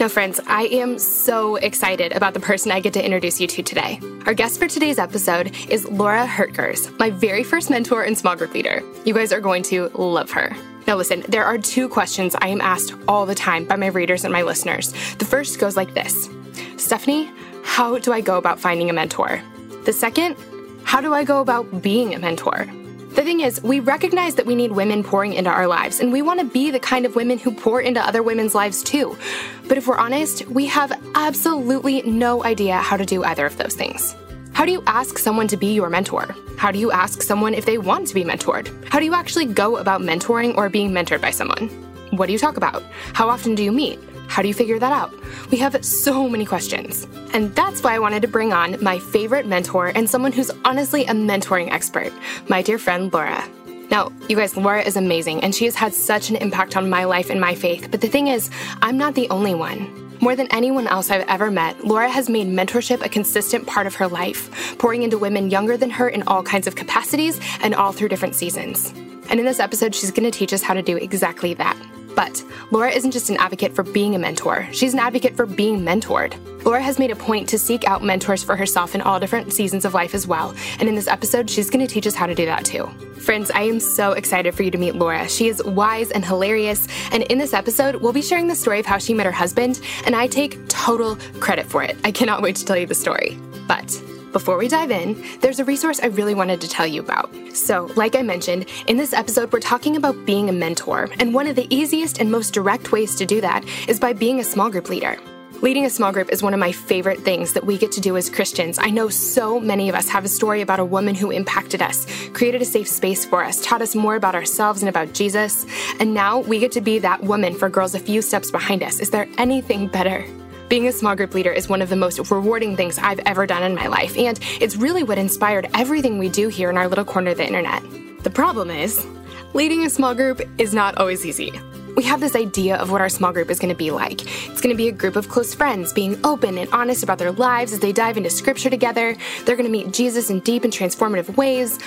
Now, friends, I am so excited about the person I get to introduce you to today. Our guest for today's episode is Laura Hertgers, my very first mentor and small group leader. You guys are going to love her. Now, listen, there are two questions I am asked all the time by my readers and my listeners. The first goes like this Stephanie, how do I go about finding a mentor? The second, how do I go about being a mentor? The thing is, we recognize that we need women pouring into our lives, and we want to be the kind of women who pour into other women's lives too. But if we're honest, we have absolutely no idea how to do either of those things. How do you ask someone to be your mentor? How do you ask someone if they want to be mentored? How do you actually go about mentoring or being mentored by someone? What do you talk about? How often do you meet? How do you figure that out? We have so many questions. And that's why I wanted to bring on my favorite mentor and someone who's honestly a mentoring expert, my dear friend Laura. Now, you guys, Laura is amazing and she has had such an impact on my life and my faith. But the thing is, I'm not the only one. More than anyone else I've ever met, Laura has made mentorship a consistent part of her life, pouring into women younger than her in all kinds of capacities and all through different seasons. And in this episode, she's going to teach us how to do exactly that. But Laura isn't just an advocate for being a mentor, she's an advocate for being mentored. Laura has made a point to seek out mentors for herself in all different seasons of life as well, and in this episode, she's going to teach us how to do that too. Friends, I am so excited for you to meet Laura. She is wise and hilarious, and in this episode, we'll be sharing the story of how she met her husband, and I take total credit for it. I cannot wait to tell you the story. But before we dive in, there's a resource I really wanted to tell you about. So, like I mentioned, in this episode, we're talking about being a mentor, and one of the easiest and most direct ways to do that is by being a small group leader. Leading a small group is one of my favorite things that we get to do as Christians. I know so many of us have a story about a woman who impacted us, created a safe space for us, taught us more about ourselves and about Jesus, and now we get to be that woman for girls a few steps behind us. Is there anything better? Being a small group leader is one of the most rewarding things I've ever done in my life, and it's really what inspired everything we do here in our little corner of the internet. The problem is, leading a small group is not always easy. We have this idea of what our small group is going to be like. It's going to be a group of close friends being open and honest about their lives as they dive into scripture together. They're going to meet Jesus in deep and transformative ways.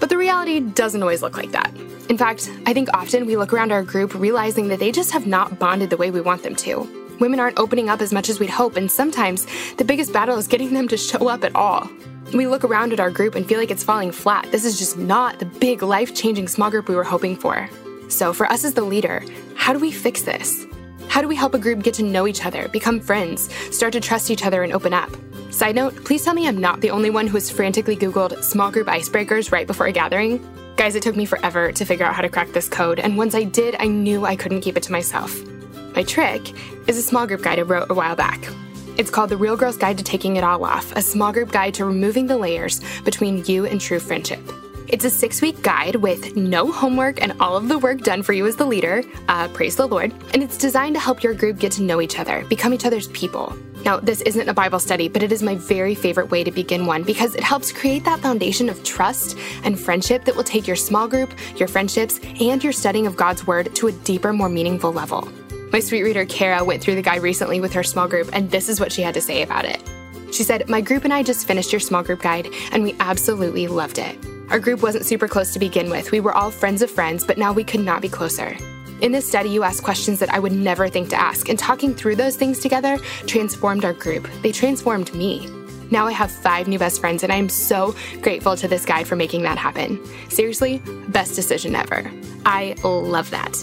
But the reality doesn't always look like that. In fact, I think often we look around our group realizing that they just have not bonded the way we want them to. Women aren't opening up as much as we'd hope, and sometimes the biggest battle is getting them to show up at all. We look around at our group and feel like it's falling flat. This is just not the big life changing small group we were hoping for. So, for us as the leader, how do we fix this? How do we help a group get to know each other, become friends, start to trust each other, and open up? Side note, please tell me I'm not the only one who has frantically Googled small group icebreakers right before a gathering. Guys, it took me forever to figure out how to crack this code, and once I did, I knew I couldn't keep it to myself. My trick is a small group guide I wrote a while back. It's called The Real Girl's Guide to Taking It All Off, a small group guide to removing the layers between you and true friendship. It's a six week guide with no homework and all of the work done for you as the leader. Uh, praise the Lord. And it's designed to help your group get to know each other, become each other's people. Now, this isn't a Bible study, but it is my very favorite way to begin one because it helps create that foundation of trust and friendship that will take your small group, your friendships, and your studying of God's Word to a deeper, more meaningful level. My sweet reader Kara went through the guide recently with her small group, and this is what she had to say about it. She said, My group and I just finished your small group guide, and we absolutely loved it. Our group wasn't super close to begin with. We were all friends of friends, but now we could not be closer. In this study, you asked questions that I would never think to ask, and talking through those things together transformed our group. They transformed me. Now I have five new best friends, and I am so grateful to this guide for making that happen. Seriously, best decision ever. I love that.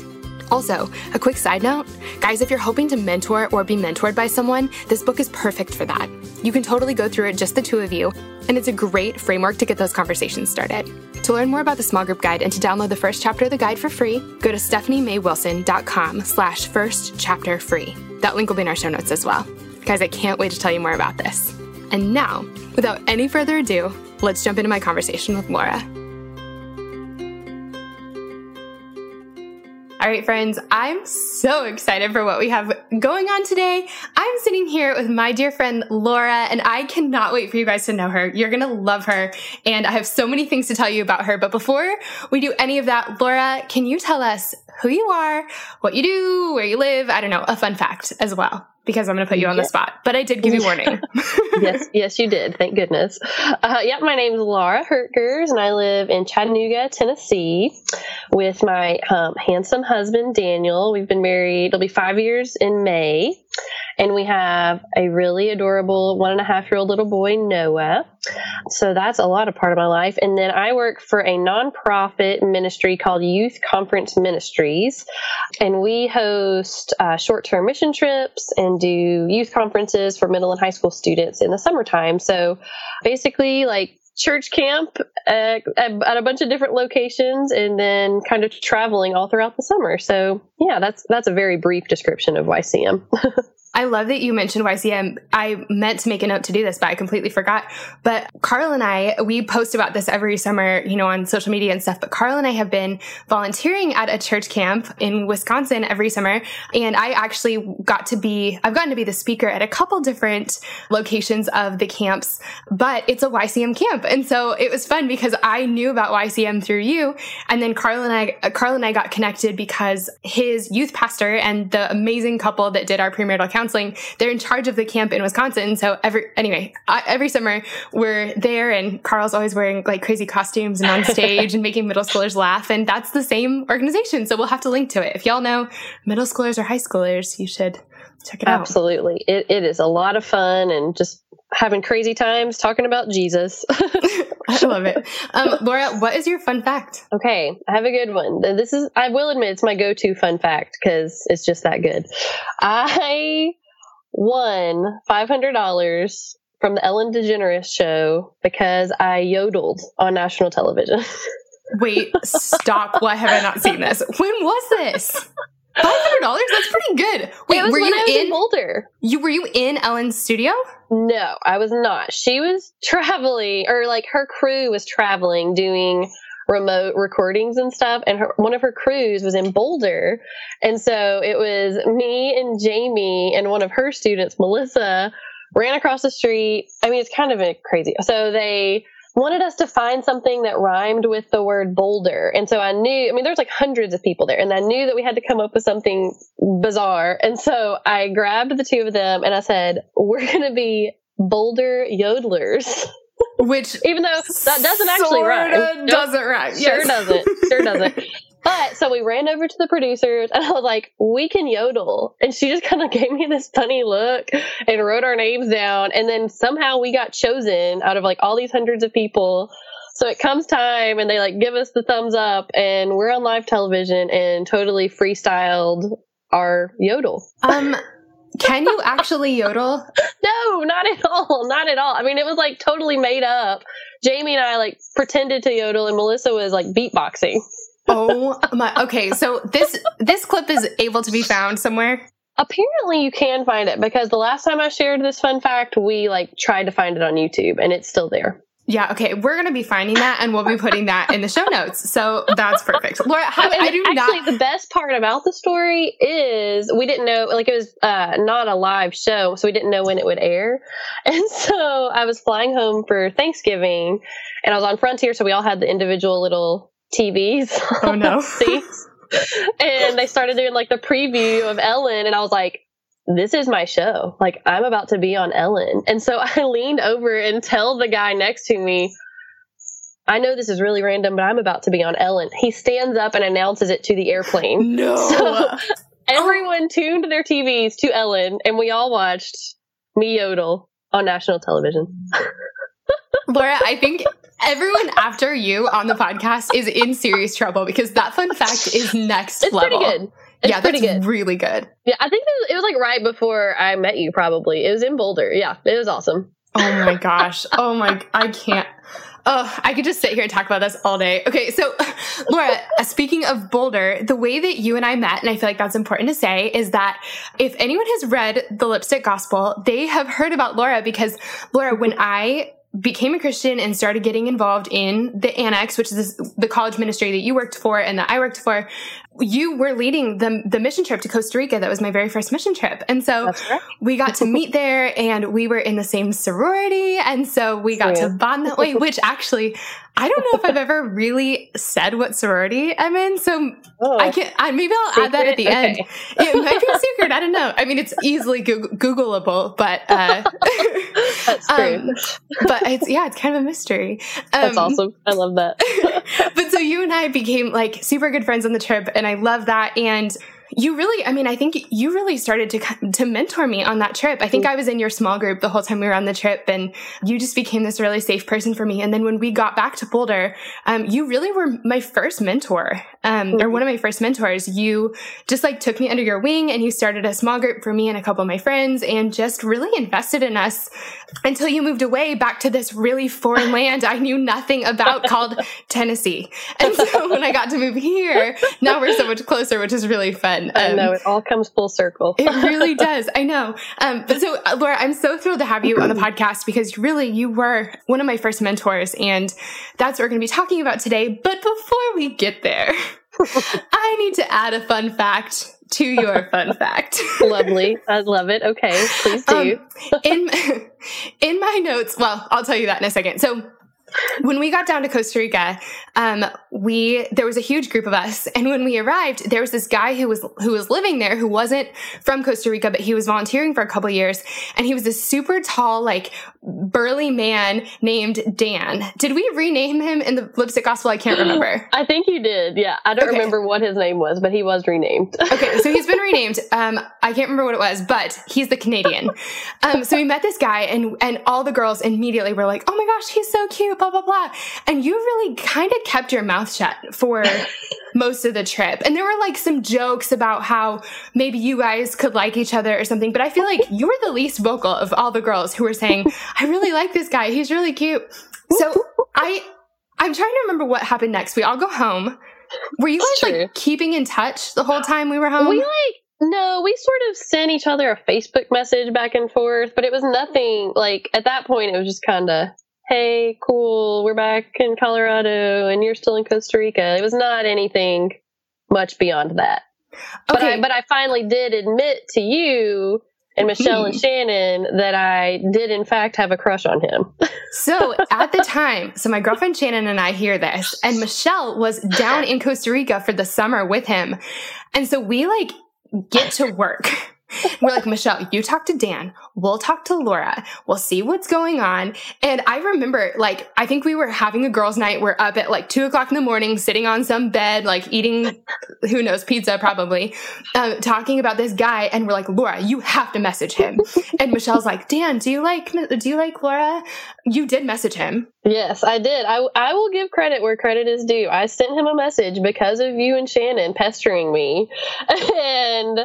Also, a quick side note guys, if you're hoping to mentor or be mentored by someone, this book is perfect for that. You can totally go through it just the two of you, and it's a great framework to get those conversations started. To learn more about the small group guide and to download the first chapter of the guide for free, go to stephaniemaywilson.com slash first chapter free. That link will be in our show notes as well. Guys, I can't wait to tell you more about this. And now, without any further ado, let's jump into my conversation with Laura. All right, friends, I'm so excited for what we have going on today. I'm sitting here with my dear friend Laura, and I cannot wait for you guys to know her. You're going to love her, and I have so many things to tell you about her. But before we do any of that, Laura, can you tell us who you are, what you do, where you live? I don't know, a fun fact as well because I'm going to put you on the spot, but I did give you warning. yes, yes, you did. Thank goodness. Uh, yep, my name is Laura Hertgers, and I live in Chattanooga, Tennessee, with my um, handsome husband Daniel. We've been married; it'll be five years in May, and we have a really adorable one and a half year old little boy, Noah. So that's a lot of part of my life. And then I work for a nonprofit ministry called Youth Conference Ministries, and we host uh, short term mission trips and do youth conferences for middle and high school students in the summertime. So basically, like church camp at, at, a bunch of different locations and then kind of traveling all throughout the summer. So yeah, that's that's a very brief description of YCM. I love that you mentioned YCM. I meant to make a note to do this, but I completely forgot. But Carl and I, we post about this every summer, you know, on social media and stuff. But Carl and I have been volunteering at a church camp in Wisconsin every summer. And I actually got to be, I've gotten to be the speaker at a couple different locations of the camps, but it's a YCM camp. And so it was fun because I knew about YCM through you. And then Carl and I, Carl and I got connected because his youth pastor and the amazing couple that did our premarital counseling. They're in charge of the camp in Wisconsin. So every, anyway, I, every summer we're there and Carl's always wearing like crazy costumes and on stage and making middle schoolers laugh. And that's the same organization. So we'll have to link to it. If y'all know middle schoolers or high schoolers, you should check it out. Absolutely. It, it is a lot of fun and just having crazy times talking about Jesus. I love it. Um, Laura, what is your fun fact? Okay, I have a good one. This is, I will admit, it's my go to fun fact because it's just that good. I won $500 from the Ellen DeGeneres show because I yodeled on national television. Wait, stop. Why have I not seen this? When was this? Five hundred dollars? That's pretty good. Wait, were you in, in Boulder? You were you in Ellen's studio? No, I was not. She was traveling, or like her crew was traveling, doing remote recordings and stuff. And her, one of her crews was in Boulder, and so it was me and Jamie and one of her students, Melissa, ran across the street. I mean, it's kind of a crazy. So they wanted us to find something that rhymed with the word boulder. And so I knew, I mean, there's like hundreds of people there and I knew that we had to come up with something bizarre. And so I grabbed the two of them and I said, we're going to be boulder yodelers. Which, even though that doesn't actually rhyme, doesn't rhyme. Sure doesn't. Sure doesn't. But so we ran over to the producers and I was like, we can yodel. And she just kind of gave me this funny look and wrote our names down. And then somehow we got chosen out of like all these hundreds of people. So it comes time and they like give us the thumbs up and we're on live television and totally freestyled our yodel. Um, can you actually yodel? no, not at all. Not at all. I mean, it was like totally made up. Jamie and I like pretended to yodel and Melissa was like beatboxing oh my okay so this this clip is able to be found somewhere apparently you can find it because the last time i shared this fun fact we like tried to find it on youtube and it's still there yeah, okay. We're going to be finding that and we'll be putting that in the show notes. So that's perfect. Laura, how, I do actually, not. the best part about the story is we didn't know, like, it was uh, not a live show, so we didn't know when it would air. And so I was flying home for Thanksgiving and I was on Frontier, so we all had the individual little TVs. Oh no. seats. and they started doing like the preview of Ellen and I was like, this is my show. Like I'm about to be on Ellen. And so I leaned over and tell the guy next to me, I know this is really random, but I'm about to be on Ellen. He stands up and announces it to the airplane. No. So oh. everyone tuned their TVs to Ellen and we all watched me yodel on national television. Laura, I think everyone after you on the podcast is in serious trouble because that fun fact is next it's level. Pretty good. It's yeah, pretty that's good. really good. Yeah, I think it was, it was, like right before I met you. Probably it was in Boulder. Yeah, it was awesome. Oh my gosh. Oh my, I can't. Oh, I could just sit here and talk about this all day. Okay, so Laura, speaking of Boulder, the way that you and I met, and I feel like that's important to say, is that if anyone has read the Lipstick Gospel, they have heard about Laura because Laura, when I became a Christian and started getting involved in the Annex, which is the college ministry that you worked for and that I worked for. you were leading the the mission trip to Costa Rica. That was my very first mission trip, and so we got to meet there, and we were in the same sorority, and so we got Yeah. to bond that way. Which actually, I don't know if I've ever really said what sorority I'm in, so Oh, I can. I, maybe I'll add that at the secret? end. It might be a secret. I don't know. I mean, it's easily Goog- Googleable, but uh, That's true. um, but it's yeah, it's kind of a mystery. Um, That's awesome. I love that. but so you and I became like super good friends on the trip, and I love that. And you really, I mean, I think you really started to to mentor me on that trip. I think I was in your small group the whole time we were on the trip, and you just became this really safe person for me. And then when we got back to Boulder, um, you really were my first mentor, um, or one of my first mentors. You just like took me under your wing, and you started a small group for me and a couple of my friends, and just really invested in us until you moved away back to this really foreign land I knew nothing about called Tennessee. And so when I got to move here, now we're so much closer, which is really fun. I Um, know it all comes full circle. It really does. I know. Um, but so, uh, Laura, I'm so thrilled to have you on the podcast because really you were one of my first mentors, and that's what we're going to be talking about today. But before we get there, I need to add a fun fact to your fun fact. Lovely. I love it. Okay, please do. Um, in in my notes, well, I'll tell you that in a second. So when we got down to Costa Rica, um, we there was a huge group of us, and when we arrived, there was this guy who was who was living there who wasn't from Costa Rica, but he was volunteering for a couple years, and he was this super tall, like burly man named Dan. Did we rename him in the Lipstick Gospel? I can't remember. I think you did. Yeah, I don't Okay. remember what his name was, but he was renamed. Okay, so he's been renamed. Um, I can't remember what it was, but he's the Canadian. Um, so we met this guy, and and all the girls immediately were like, "Oh my gosh, he's so cute!" Blah blah blah. And you really kind of kept your mouth shut for most of the trip. And there were like some jokes about how maybe you guys could like each other or something. But I feel like you were the least vocal of all the girls who were saying, "I really like this guy. He's really cute." So I I'm trying to remember what happened next. We all go home. Were you guys like keeping in touch the whole time we were home? we like no, we sort of sent each other a Facebook message back and forth, but it was nothing like at that point it was just kind of hey, cool, we're back in Colorado and you're still in Costa Rica. It was not anything much beyond that. But I but I finally did admit to you and Michelle and hmm. Shannon that I did in fact have a crush on him. so at the time, so my girlfriend Shannon and I hear this, and Michelle was down in Costa Rica for the summer with him. And so we like get to work. We're like, Michelle, you talk to Dan. We'll talk to Laura. We'll see what's going on. And I remember, like, I think we were having a girls' night. We're up at like two o'clock in the morning, sitting on some bed, like eating, who knows, pizza probably, um, talking about this guy. And we're like, Laura, you have to message him. And Michelle's like, Dan, do you like, do you like Laura? You did message him. Yes, I did. I, I will give credit where credit is due. I sent him a message because of you and Shannon pestering me. And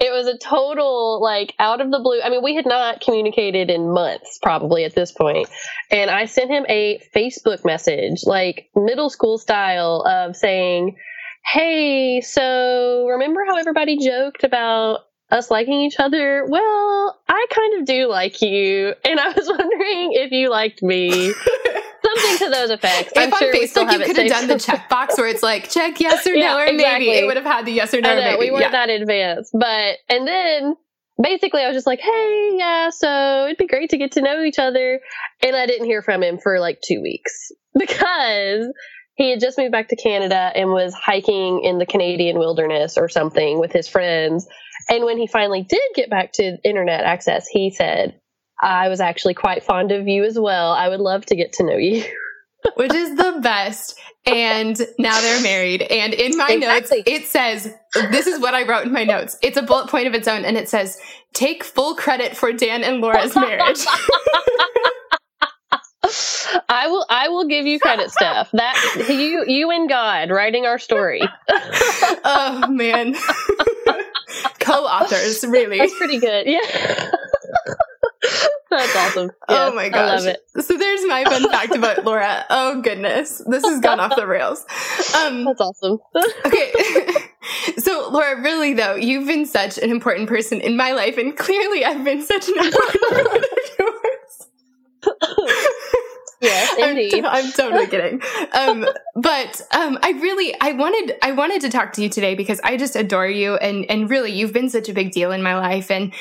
it was a total, like, out of the blue. I mean, we had not communicated in months, probably at this point. And I sent him a Facebook message, like middle school style, of saying, Hey, so remember how everybody joked about us liking each other? Well, I kind of do like you. And I was wondering if you liked me. Something to those effects. I'm if sure on Facebook you could have done the checkbox where it's like check yes or no Yeah, or maybe, it would have had the yes or no know, maybe. we weren't yeah. that advanced. But, and then basically I was just like, hey, yeah, so it'd be great to get to know each other. And I didn't hear from him for like two weeks because he had just moved back to Canada and was hiking in the Canadian wilderness or something with his friends. And when he finally did get back to internet access, he said, I was actually quite fond of you as well. I would love to get to know you. which is the best. And now they're married. And in my Exactly. notes, it says, this is what I wrote in my notes. It's a bullet point of its own. And it says, take full credit for Dan and Laura's marriage. I will I will give you credit, Steph. That you you and God writing our story. oh, man. Co authors, really. That's pretty good. Yeah. That's awesome. oh Yes, my I gosh. love it. So there's my fun fact about Laura. Oh, goodness. This has gone off the rails. Um, That's awesome. okay. so, Laura, really though, you've been such an important person in my life, and clearly I've been such an important one of yours. Yes, in deep. I'm totally kidding. Um, but um, I really, I wanted, I wanted to talk to you today because I just adore you, and and really, you've been such a big deal in my life, and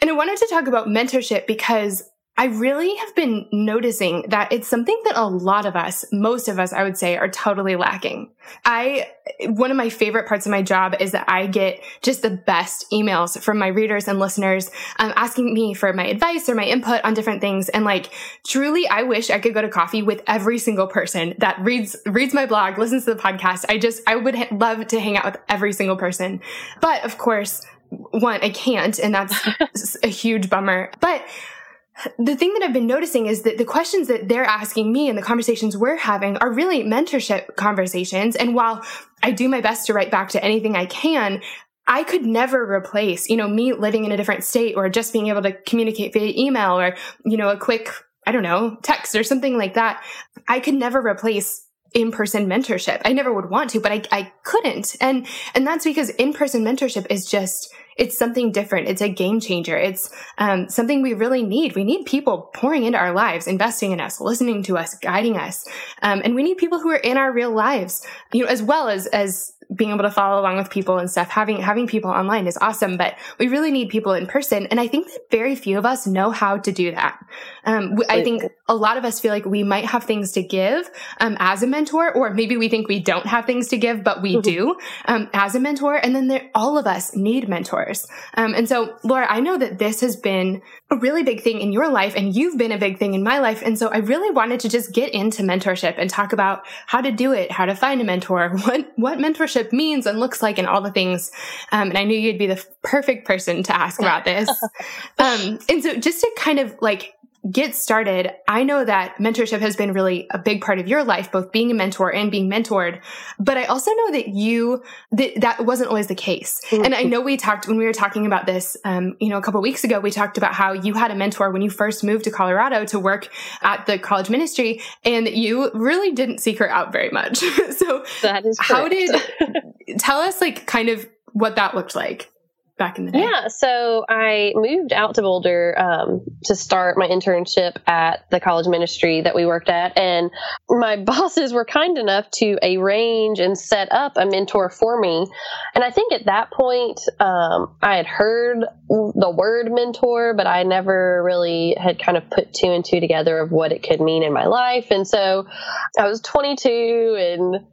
and I wanted to talk about mentorship because I really have been noticing that it's something that a lot of us, most of us, I would say, are totally lacking. I, one of my favorite parts of my job is that I get just the best emails from my readers and listeners um, asking me for my advice or my input on different things. And like, truly, I wish I could go to coffee with every single person that reads, reads my blog, listens to the podcast. I just, I would ha- love to hang out with every single person. But of course, one, I can't, and that's a huge bummer. But the thing that I've been noticing is that the questions that they're asking me and the conversations we're having are really mentorship conversations. And while I do my best to write back to anything I can, I could never replace, you know, me living in a different state or just being able to communicate via email or, you know, a quick, I don't know, text or something like that. I could never replace in-person mentorship. I never would want to, but I, I couldn't. And, and that's because in-person mentorship is just, it's something different. It's a game changer. It's um, something we really need. We need people pouring into our lives, investing in us, listening to us, guiding us, um, and we need people who are in our real lives, you know, as well as as being able to follow along with people and stuff. Having having people online is awesome, but we really need people in person. And I think that very few of us know how to do that. Um, I think a lot of us feel like we might have things to give um, as a mentor, or maybe we think we don't have things to give, but we mm-hmm. do um, as a mentor. And then all of us need mentors. Um, and so, Laura, I know that this has been a really big thing in your life, and you've been a big thing in my life. And so, I really wanted to just get into mentorship and talk about how to do it, how to find a mentor, what what mentorship means and looks like, and all the things. Um, and I knew you'd be the perfect person to ask about this. Um, and so, just to kind of like get started, I know that mentorship has been really a big part of your life, both being a mentor and being mentored. But I also know that you, that, that wasn't always the case. Mm-hmm. And I know we talked, when we were talking about this, um, you know, a couple weeks ago, we talked about how you had a mentor when you first moved to Colorado to work at the college ministry and you really didn't seek her out very much. so that is correct. how did, tell us like kind of what that looked like back in the day? Yeah, so I moved out to Boulder um, to start my internship at the college ministry that we worked at, and my bosses were kind enough to arrange and set up a mentor for me. And I think at that point, um, I had heard the word mentor, but I never really had kind of put two and two together of what it could mean in my life. And so I was 22 and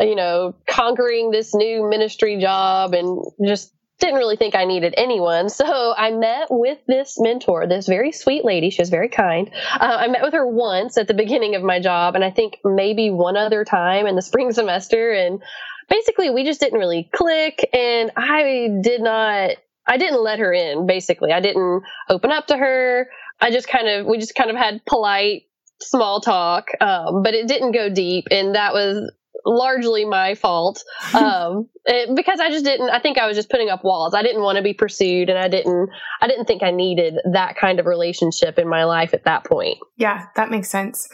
you know, conquering this new ministry job and just didn't really think I needed anyone. So I met with this mentor, this very sweet lady. She was very kind. Uh, I met with her once at the beginning of my job, and I think maybe one other time in the spring semester. And basically, we just didn't really click. And I did not, I didn't let her in, basically. I didn't open up to her. I just kind of, we just kind of had polite small talk, um, but it didn't go deep. And that was largely my fault um, it, because I just didn't. I think I was just putting up walls. I didn't want to be pursued, and I didn't. I didn't think I needed that kind of relationship in my life at that point. Yeah, that makes sense.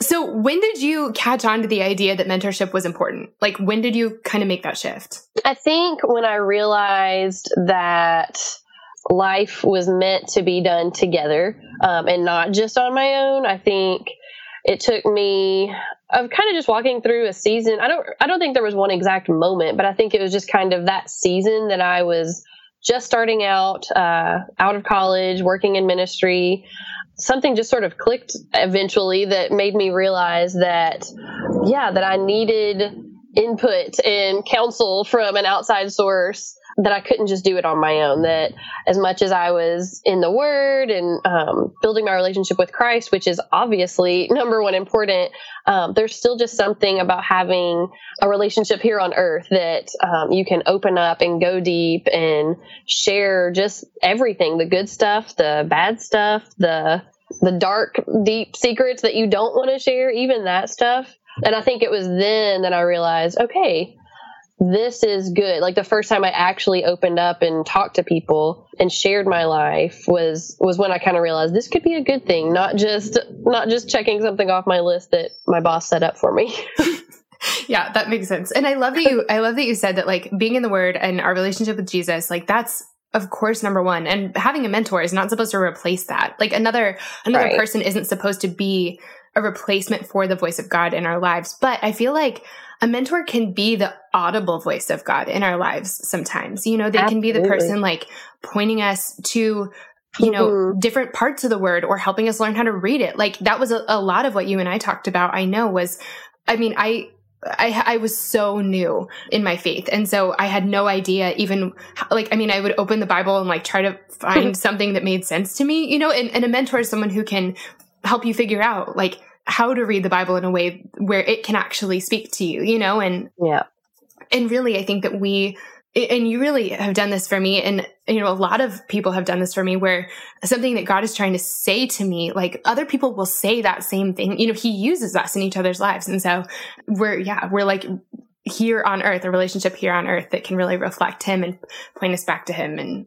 So, when did you catch on to the idea that mentorship was important? Like, when did you kind of make that shift? I think when I realized that life was meant to be done together um, and not just on my own. I think it took me of kind of just walking through a season. I don't I don't think there was one exact moment, but I think it was just kind of that season that I was just starting out, uh, out of college, working in ministry. Something just sort of clicked eventually that made me realize that, yeah, that I needed input and counsel from an outside source that I couldn't just do it on my own. That as much as I was in the Word and um, building my relationship with Christ, which is obviously number one important, um, there's still just something about having a relationship here on earth that um, you can open up and go deep and share just everything the good stuff, the bad stuff, the the dark, deep secrets that you don't want to share, even that stuff. And I think it was then that I realized, okay, this is good. Like the first time I actually opened up and talked to people and shared my life was was when I kind of realized this could be a good thing, not just not just checking something off my list that my boss set up for me. yeah, that makes sense. And I love that you I love that you said that like being in the word and our relationship with Jesus, like that's of course number one and having a mentor is not supposed to replace that like another another right. person isn't supposed to be a replacement for the voice of God in our lives. But I feel like a mentor can be the audible voice of God in our lives sometimes. You know, they Absolutely. can be the person like pointing us to you know, mm-hmm. different parts of the word or helping us learn how to read it. Like that was a, a lot of what you and I talked about. I know was, I mean, I, I, I was so new in my faith. And so I had no idea even like, I mean, I would open the Bible and like try to find something that made sense to me, you know, and, and a mentor is someone who can help you figure out like how to read the Bible in a way where it can actually speak to you, you know, and yeah. And really, I think that we and you really have done this for me and you know a lot of people have done this for me where something that god is trying to say to me like other people will say that same thing. You know he uses us in each other's lives. And so we're yeah we're like here on earth a relationship here on earth that can really reflect him and point us back to him. And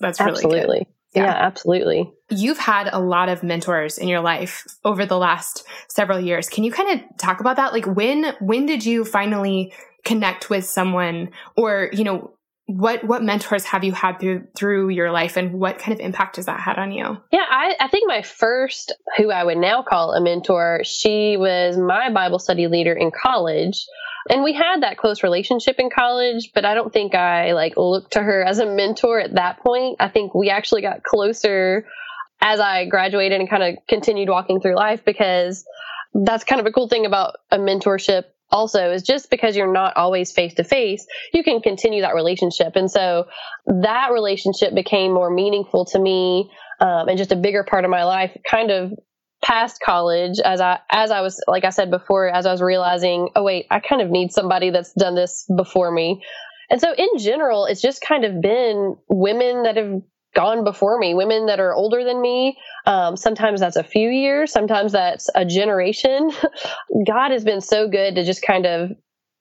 that's really absolutely. good. Yeah. yeah, absolutely. You've had a lot of mentors in your life over the last several years. Can you kind of talk about that? Like when when did you finally connect with someone or, you know, what what mentors have you had through through your life and what kind of impact has that had on you? Yeah I, I think my first who i would now call a mentor she was my bible study leader in college. And we had that close relationship in college but i don't think i like looked to her as a mentor at that point. I think we actually got closer as i graduated and kind of continued walking through life because that's kind of a cool thing about a mentorship also is just because you're not always face to face, you can continue that relationship. And so that relationship became more meaningful to me um, and just a bigger part of my life, kind of past college as I as I was like I said before, as I was realizing, oh wait, I kind of need somebody that's done this before me. And so in general, it's just kind of been women that have gone before me, women that are older than me. Um, sometimes that's a few years, sometimes that's a generation. God has been so good to just kind of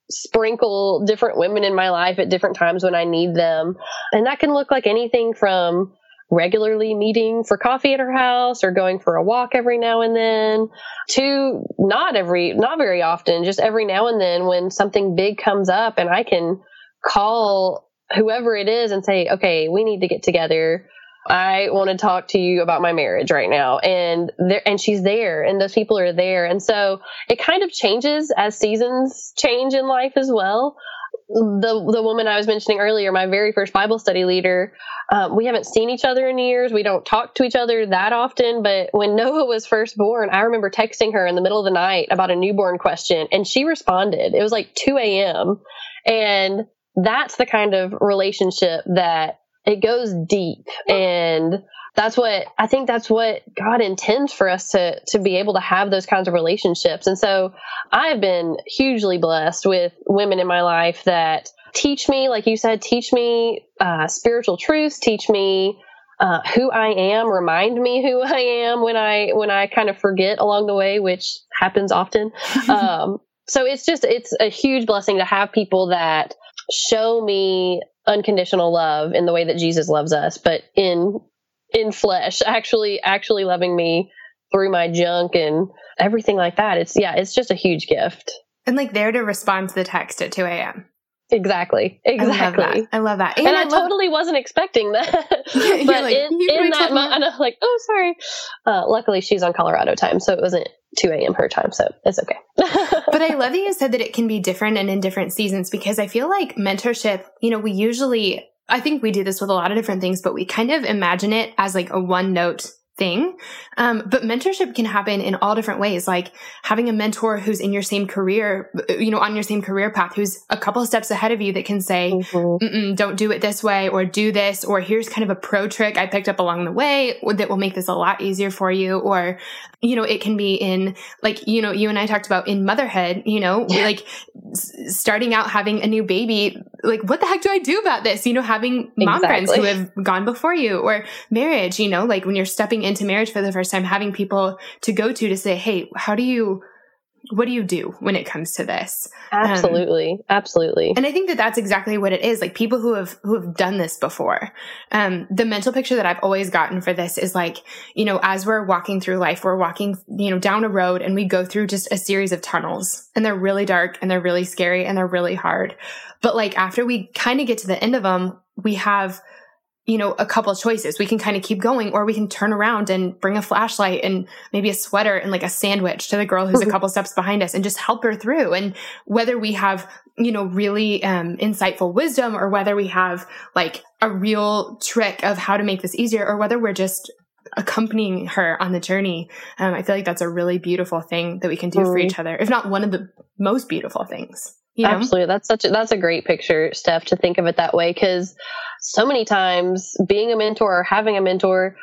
sprinkle different women in my life at different times when I need them. And that can look like anything from regularly meeting for coffee at her house or going for a walk every now and then to not every, not very often, just every now and then when something big comes up and I can call whoever it is and say, okay, we need to get together. I want to talk to you about my marriage right now. And there, and she's there and those people are there. And so it kind of changes as seasons change in life as well. The, the woman I was mentioning earlier, my very first Bible study leader, um, we haven't seen each other in years. We don't talk to each other that often. But when Noah was first born, I remember texting her in the middle of the night about a newborn question and she responded. It was like 2 a.m. And that's the kind of relationship that it goes deep and that's what I think that's what God intends for us to to be able to have those kinds of relationships. And so I've been hugely blessed with women in my life that teach me, like you said, teach me uh, spiritual truths, teach me uh, who I am, remind me who I am when I when I kind of forget along the way, which happens often. um, so it's just it's a huge blessing to have people that show me unconditional love in the way that Jesus loves us, but in in flesh, actually actually loving me through my junk and everything like that. It's yeah, it's just a huge gift. And like there to respond to the text at 2 a.m. Exactly. Exactly. I love that. I, love that. And, and I, I love- totally wasn't expecting that. but like, in, in that moment, I'm like, oh, sorry. Uh, luckily, she's on Colorado time, so it wasn't 2 a.m. her time, so it's okay. but I love that you said that it can be different and in different seasons because I feel like mentorship, you know, we usually, I think we do this with a lot of different things, but we kind of imagine it as like a one note thing. Um, but mentorship can happen in all different ways, like having a mentor who's in your same career, you know, on your same career path, who's a couple of steps ahead of you that can say, mm-hmm. don't do it this way or do this, or here's kind of a pro trick I picked up along the way that will make this a lot easier for you. Or, you know, it can be in like, you know, you and I talked about in motherhood, you know, yeah. like starting out having a new baby, like, what the heck do I do about this? You know, having mom exactly. friends who have gone before you or marriage, you know, like when you're stepping into marriage for the first time, having people to go to to say, Hey, how do you, what do you do when it comes to this? Absolutely. Um, absolutely. And I think that that's exactly what it is. Like people who have, who have done this before. Um, the mental picture that I've always gotten for this is like, you know, as we're walking through life, we're walking, you know, down a road and we go through just a series of tunnels and they're really dark and they're really scary and they're really hard. But like after we kind of get to the end of them, we have you know, a couple of choices. We can kind of keep going or we can turn around and bring a flashlight and maybe a sweater and like a sandwich to the girl who's a couple steps behind us and just help her through. And whether we have, you know, really um, insightful wisdom or whether we have like a real trick of how to make this easier or whether we're just accompanying her on the journey. Um, I feel like that's a really beautiful thing that we can do mm. for each other, if not one of the most beautiful things. You know? Absolutely. That's such a, that's a great picture, Steph, to think of it that way. Cause so many times being a mentor or having a mentor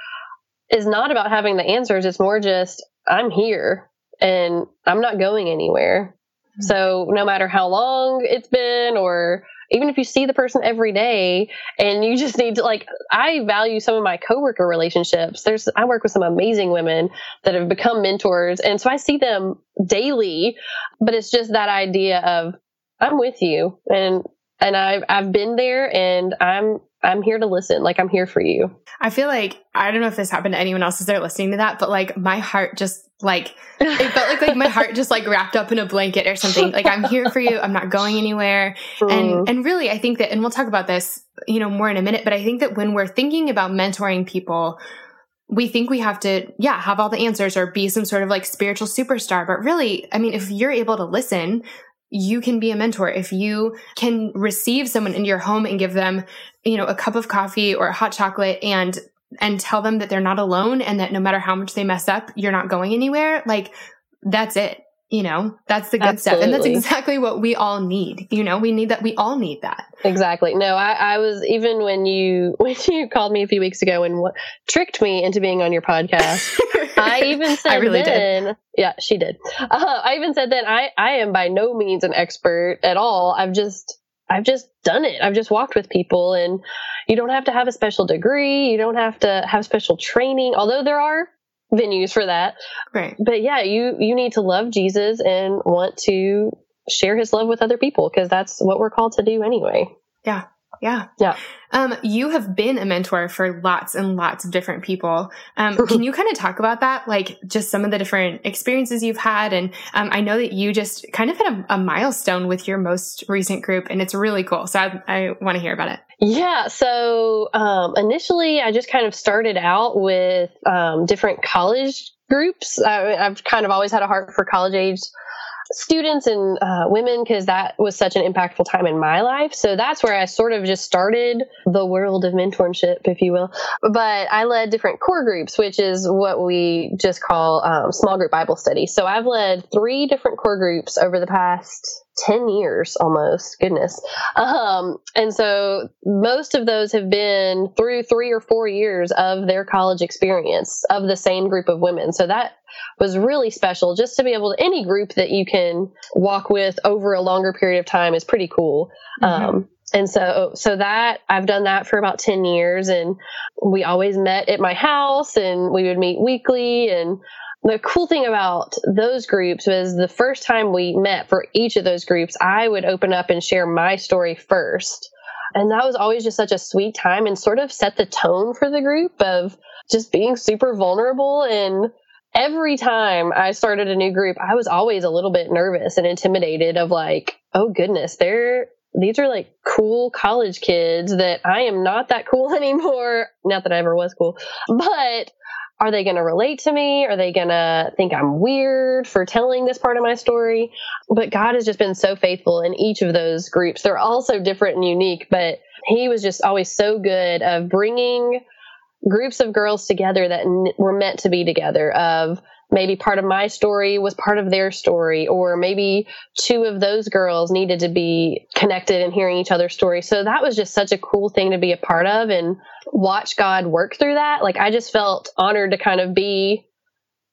is not about having the answers. It's more just, I'm here and I'm not going anywhere. Mm-hmm. So no matter how long it's been or even if you see the person every day and you just need to like i value some of my coworker relationships there's i work with some amazing women that have become mentors and so i see them daily but it's just that idea of I'm with you and and I've I've been there and I'm I'm here to listen. Like I'm here for you. I feel like I don't know if this happened to anyone else as they're listening to that, but like my heart just like it felt like like my heart just like wrapped up in a blanket or something. Like I'm here for you. I'm not going anywhere. And mm-hmm. and really I think that and we'll talk about this, you know, more in a minute, but I think that when we're thinking about mentoring people, we think we have to, yeah, have all the answers or be some sort of like spiritual superstar. But really, I mean, if you're able to listen, you can be a mentor if you can receive someone into your home and give them you know a cup of coffee or a hot chocolate and and tell them that they're not alone and that no matter how much they mess up you're not going anywhere. Like that's it you know? That's the good Absolutely. stuff. And that's exactly what we all need you know? We need that we all need that. Exactly. No I, I was even when you when you called me a few weeks ago and w- tricked me into being on your podcast i even said I really then did. yeah she did. Uh, i even said that i i am by no means an expert at all. I've just I've just done it. I've just walked with people and you don't have to have a special degree. You don't have to have special training, although there are venues for that. Right. But yeah, you you need to love Jesus and want to share his love with other people because that's what we're called to do anyway. Yeah. Yeah. Yeah. Um, you have been a mentor for lots and lots of different people. Um, can you kind of talk about that? Like just some of the different experiences you've had. And, um, I know that you just kind of hit a, a, milestone with your most recent group and it's really cool. So I, I want to hear about it. Yeah. So, um, initially I just kind of started out with, um, different college groups. I, I've kind of always had a heart for college age students and uh, women because that was such an impactful time in my life. So that's where I sort of just started the world of mentorship, if you will. But I led different core groups, which is what we just call um, small group Bible study. So I've led three different core groups over the past 10 years almost goodness. Um, and so most of those have been through three or four years of their college experience of the same group of women. So that was really special. Just to be able to any group that you can walk with over a longer period of time is pretty cool. Mm-hmm. um, and so so that I've done that for about 10 years and we always met at my house and we would meet weekly and the cool thing about those groups was the first time we met for each of those groups I would open up and share my story first. And that was always just such a sweet time and sort of set the tone for the group of just being super vulnerable. And every time I started a new group, I was always a little bit nervous and intimidated of like, oh goodness, they're these are like cool college kids that I am not that cool anymore. Not that I ever was cool, but are they going to relate to me? Are they going to think I'm weird for telling this part of my story? But God has just been so faithful in each of those groups. They're all so different and unique, but He was just always so good of bringing groups of girls together that n- were meant to be together of maybe part of my story was part of their story or maybe two of those girls needed to be connected and hearing each other's story so that was just such a cool thing to be a part of and watch god work through that like i just felt honored to kind of be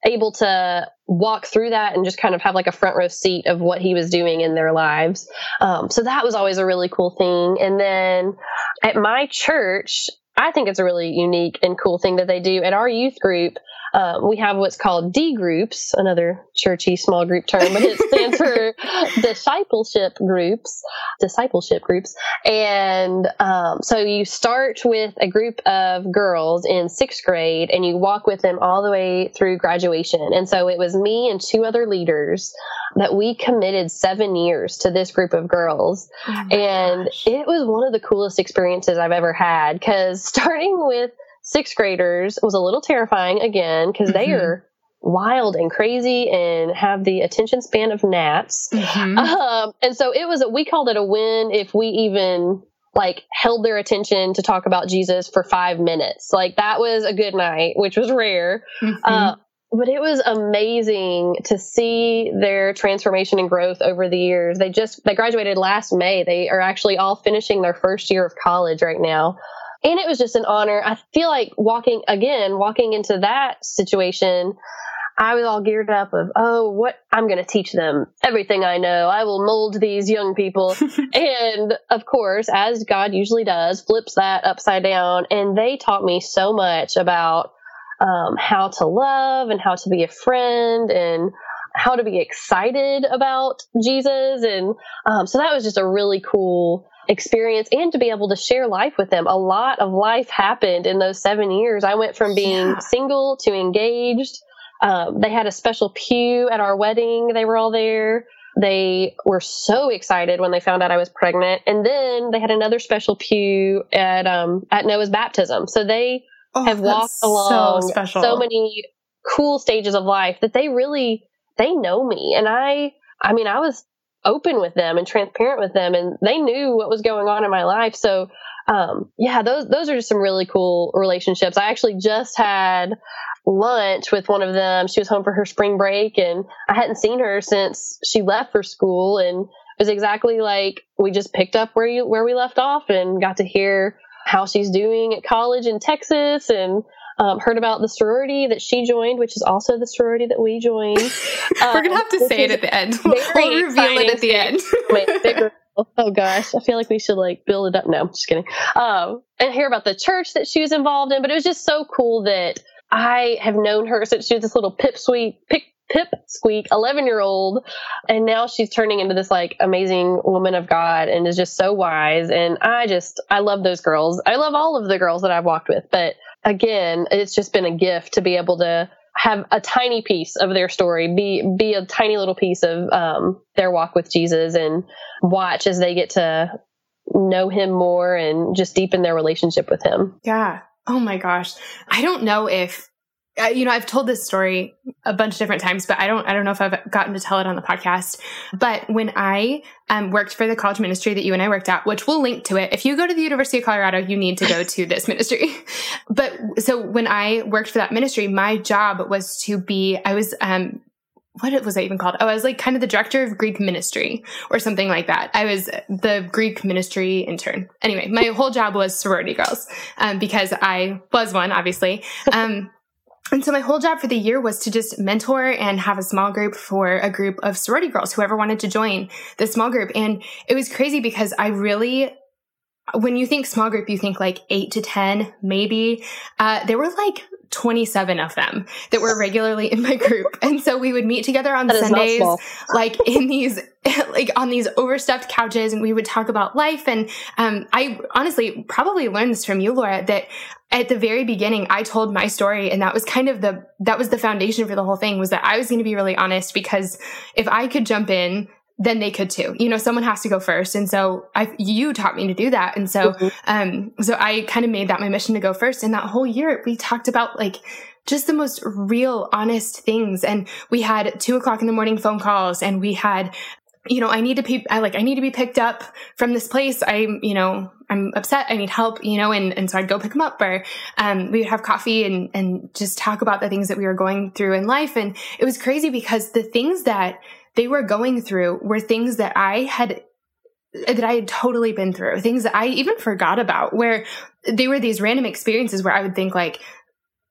able to walk through that and just kind of have like a front row seat of what he was doing in their lives. Um, so that was always a really cool thing. And then at my church, I think it's a really unique and cool thing that they do at our youth group. Um, we have what's called D groups, another churchy small group term, but it stands for discipleship groups, discipleship groups. And um, so you start with a group of girls in sixth grade and you walk with them all the way through graduation. And so it was me and two other leaders that we committed seven years to this group of girls. Oh and gosh. it was one of the coolest experiences I've ever had because starting with sixth graders was a little terrifying again because mm-hmm. they are wild and crazy and have the attention span of gnats. Mm-hmm. Um, and so it was, a, we called it a win if we even like held their attention to talk about Jesus for five minutes. Like that was a good night, which was rare. Mm-hmm. Uh, but it was amazing to see their transformation and growth over the years. They just, they graduated last May. They are actually all finishing their first year of college right now. And it was just an honor. I feel like walking again, walking into that situation, I was all geared up of, oh, what I'm going to teach them everything I know. I will mold these young people. and of course, as God usually does, flips that upside down. And they taught me so much about um, how to love and how to be a friend and how to be excited about Jesus. And um, so that was just a really cool experience and to be able to share life with them. A lot of life happened in those seven years. I went from being yeah. single to engaged. Um, they had a special pew at our wedding. They were all there. They were so excited when they found out I was pregnant. And then they had another special pew at, um, at Noah's baptism. So they oh, have walked along so, so many cool stages of life that they really, they know me. And I, I mean, I was open with them and transparent with them and they knew what was going on in my life. So, um, yeah, those, those are just some really cool relationships. I actually just had lunch with one of them. She was home for her spring break and I hadn't seen her since she left for school and it was exactly like we just picked up where you, where we left off and got to hear how she's doing at college in Texas and um, heard about the sorority that she joined, which is also the sorority that we joined. Um, We're gonna have to say it at the end. We'll reveal it at the end. oh gosh, I feel like we should like build it up. No, just kidding. Um, and hear about the church that she was involved in. But it was just so cool that I have known her since she was this little pipsqueak, pip, pip squeak, 11 year old. And now she's turning into this like amazing woman of God and is just so wise. And I just, I love those girls. I love all of the girls that I've walked with, but again, it's just been a gift to be able to have a tiny piece of their story, be be a tiny little piece of um, their walk with Jesus, and watch as they get to know Him more and just deepen their relationship with Him. Yeah. Oh my gosh. I don't know if you know, I've told this story a bunch of different times, but I don't, I don't know if I've gotten to tell it on the podcast. But when I um, worked for the college ministry that you and I worked at, which we'll link to it. If you go to the University of Colorado, you need to go to this ministry. But so when I worked for that ministry, my job was to be, I was, um, what was I even called? Oh, I was like kind of the director of Greek ministry or something like that. I was the Greek ministry intern. Anyway, my whole job was sorority girls, um, because I was one, obviously. Um, and so my whole job for the year was to just mentor and have a small group for a group of sorority girls, whoever wanted to join the small group. And it was crazy because I really, when you think small group, you think like eight to 10, maybe. Uh, there were like 27 of them that were regularly in my group. And so we would meet together on that Sundays, like in these, like on these overstuffed couches and we would talk about life. And, um, I honestly probably learned this from you, Laura, that at the very beginning, I told my story and that was kind of the, that was the foundation for the whole thing was that I was going to be really honest because if I could jump in then they could too. You know, someone has to go first. And so I, you taught me to do that. And so, mm-hmm. um, so I kind of made that my mission to go first. And that whole year we talked about like, just the most real, honest things. And we had two o'clock in the morning phone calls and we had, you know, I need to be, I like, I need to be picked up from this place. I'm, you know, I'm upset. I need help, you know, and, and so I'd go pick them up or, um, we would have coffee and, and just talk about the things that we were going through in life. And it was crazy because the things that, they were going through were things that I had that I had totally been through, things that I even forgot about, where they were these random experiences where I would think like,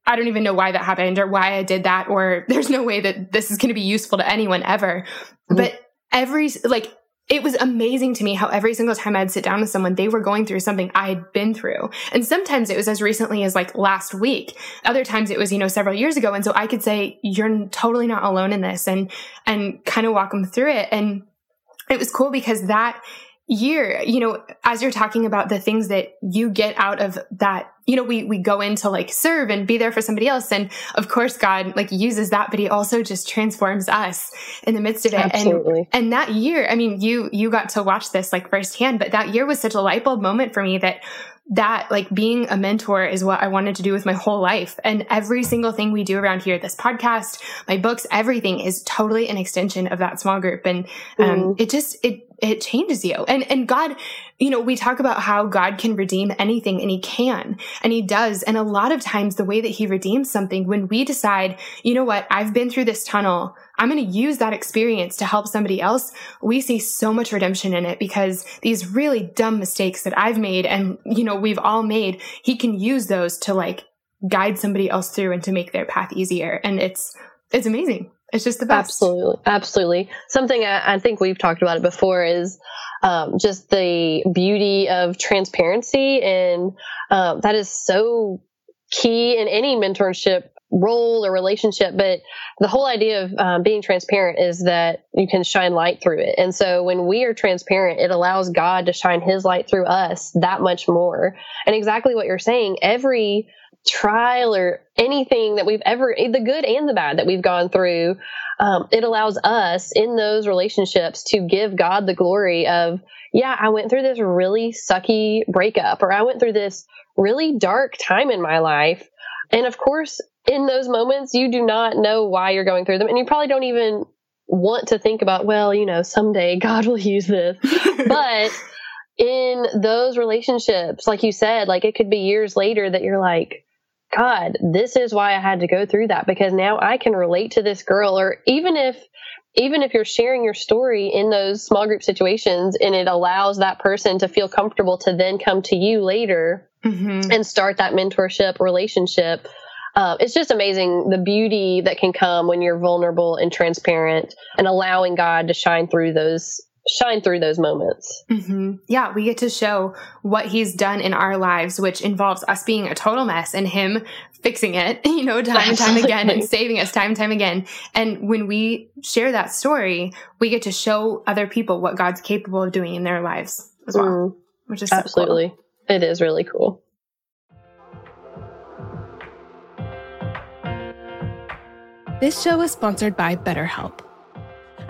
I don't even know why that happened or why I did that, or there's no way that this is going to be useful to anyone ever. Mm-hmm. But every, like, it was amazing to me how every single time I'd sit down with someone, they were going through something I'd been through. And sometimes it was as recently as like last week. Other times it was, you know, several years ago. And so I could say, you're totally not alone in this and, and kind of walk them through it. And it was cool because that year, you know, as you're talking about the things that you get out of that, you know, we, we go in to like serve and be there for somebody else. And of course, God like uses that, but he also just transforms us in the midst of it. Absolutely. And, and that year, I mean, you, you got to watch this like firsthand, but that year was such a light bulb moment for me that that like being a mentor is what I wanted to do with my whole life. And every single thing we do around here, this podcast, my books, everything is totally an extension of that small group. And um, mm. it just, it, it changes you. And, and God, you know, we talk about how God can redeem anything and he can, and he does. And a lot of times the way that he redeems something, when we decide, you know what, I've been through this tunnel. I'm going to use that experience to help somebody else. We see so much redemption in it because these really dumb mistakes that I've made and, you know, we've all made, he can use those to like guide somebody else through and to make their path easier. And it's, it's amazing. It's just the best. Absolutely. Absolutely. Something I, I think we've talked about it before is um, just the beauty of transparency. And um, that is so key in any mentorship role or relationship, but the whole idea of um, being transparent is that you can shine light through it. And so when we are transparent, it allows God to shine his light through us that much more. And exactly what you're saying, every trial or anything that we've ever, the good and the bad that we've gone through, um, it allows us in those relationships to give God the glory of, yeah, I went through this really sucky breakup or I went through this really dark time in my life. And of course, in those moments, you do not know why you're going through them. And you probably don't even want to think about, well, you know, someday God will use this. but in those relationships, like you said, like it could be years later that you're like, God, this is why I had to go through that because now I can relate to this girl. Or even if, even if you're sharing your story in those small group situations and it allows that person to feel comfortable to then come to you later mm-hmm. and start that mentorship relationship um, it's just amazing the beauty that can come when you're vulnerable and transparent and allowing God to shine through those shine through those moments. Mm-hmm. Yeah, we get to show what he's done in our lives, which involves us being a total mess and him fixing it, you know, time and time again and saving us time and time again. And when we share that story, we get to show other people what God's capable of doing in their lives as well, mm. which is absolutely. So cool. It is really cool. This show is sponsored by BetterHelp.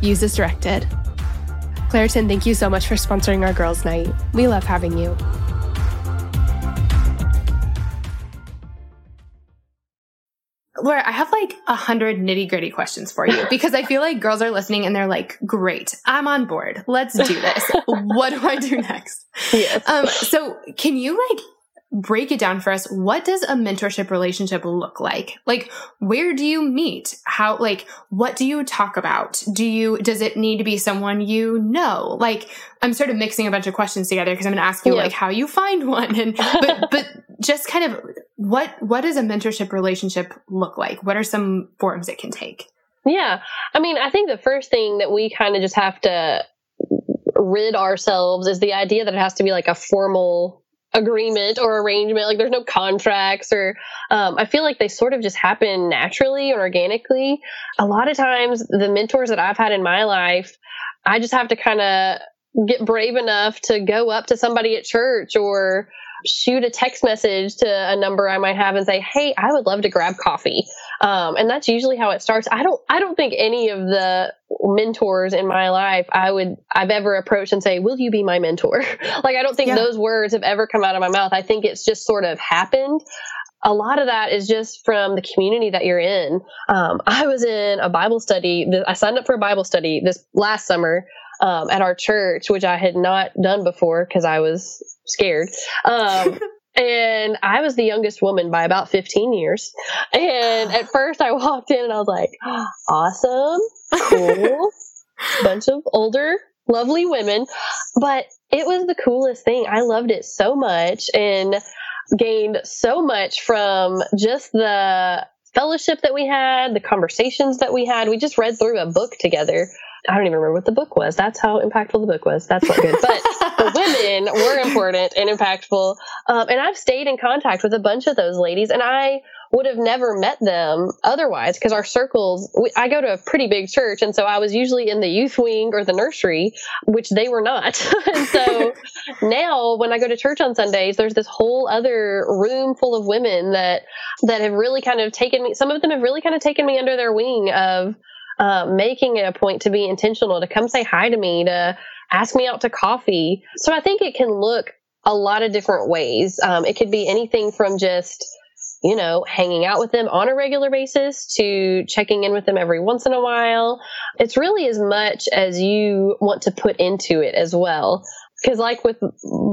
Use as directed. Claritin, thank you so much for sponsoring our girls' night. We love having you. Laura, I have like a hundred nitty gritty questions for you because I feel like girls are listening and they're like, great, I'm on board. Let's do this. what do I do next? Yes. Um, so can you like break it down for us. What does a mentorship relationship look like? Like, where do you meet? How, like, what do you talk about? Do you, does it need to be someone you know? Like, I'm sort of mixing a bunch of questions together because I'm going to ask you yeah. like how you find one and, but, but just kind of what, what does a mentorship relationship look like? What are some forms it can take? Yeah. I mean, I think the first thing that we kind of just have to rid ourselves is the idea that it has to be like a formal agreement or arrangement. Like there's no contracts or um, I feel like they sort of just happen naturally and organically. A lot of times, the mentors that I've had in my life, I just have to kind of get brave enough to go up to somebody at church or shoot a text message to a number I might have and say, "Hey, I would love to grab coffee." Um, and that's usually how it starts. I don't, I don't think any of the mentors in my life I would, I've ever approached and say, "Will you be my mentor?" like I don't think yeah. those words have ever come out of my mouth. I think it's just sort of happened a lot of that is just from the community that you're in. Um, I was in a Bible study. I signed up for a Bible study this last summer um, at our church, which I had not done before because I was scared. Um, and I was the youngest woman by about 15 years. And at first I walked in and I was like, awesome, cool, bunch of older, lovely women. But it was the coolest thing. I loved it so much and gained so much from just the fellowship that we had, the conversations that we had. We just read through a book together I don't even remember what the book was. That's how impactful the book was. That's not good. But were important and impactful. Um, and I've stayed in contact with a bunch of those ladies, and I would have never met them otherwise because our circles, we, I go to a pretty big church. And so I was usually in the youth wing or the nursery, which they were not. and so now when I go to church on Sundays, there's this whole other room full of women that, that have really kind of taken me, some of them have really kind of taken me under their wing of, uh, making it a point to be intentional, to come say hi to me, to ask me out to coffee. So I think it can look a lot of different ways. Um, it could be anything from just, you know, hanging out with them on a regular basis to checking in with them every once in a while. It's really as much as you want to put into it as well. because like with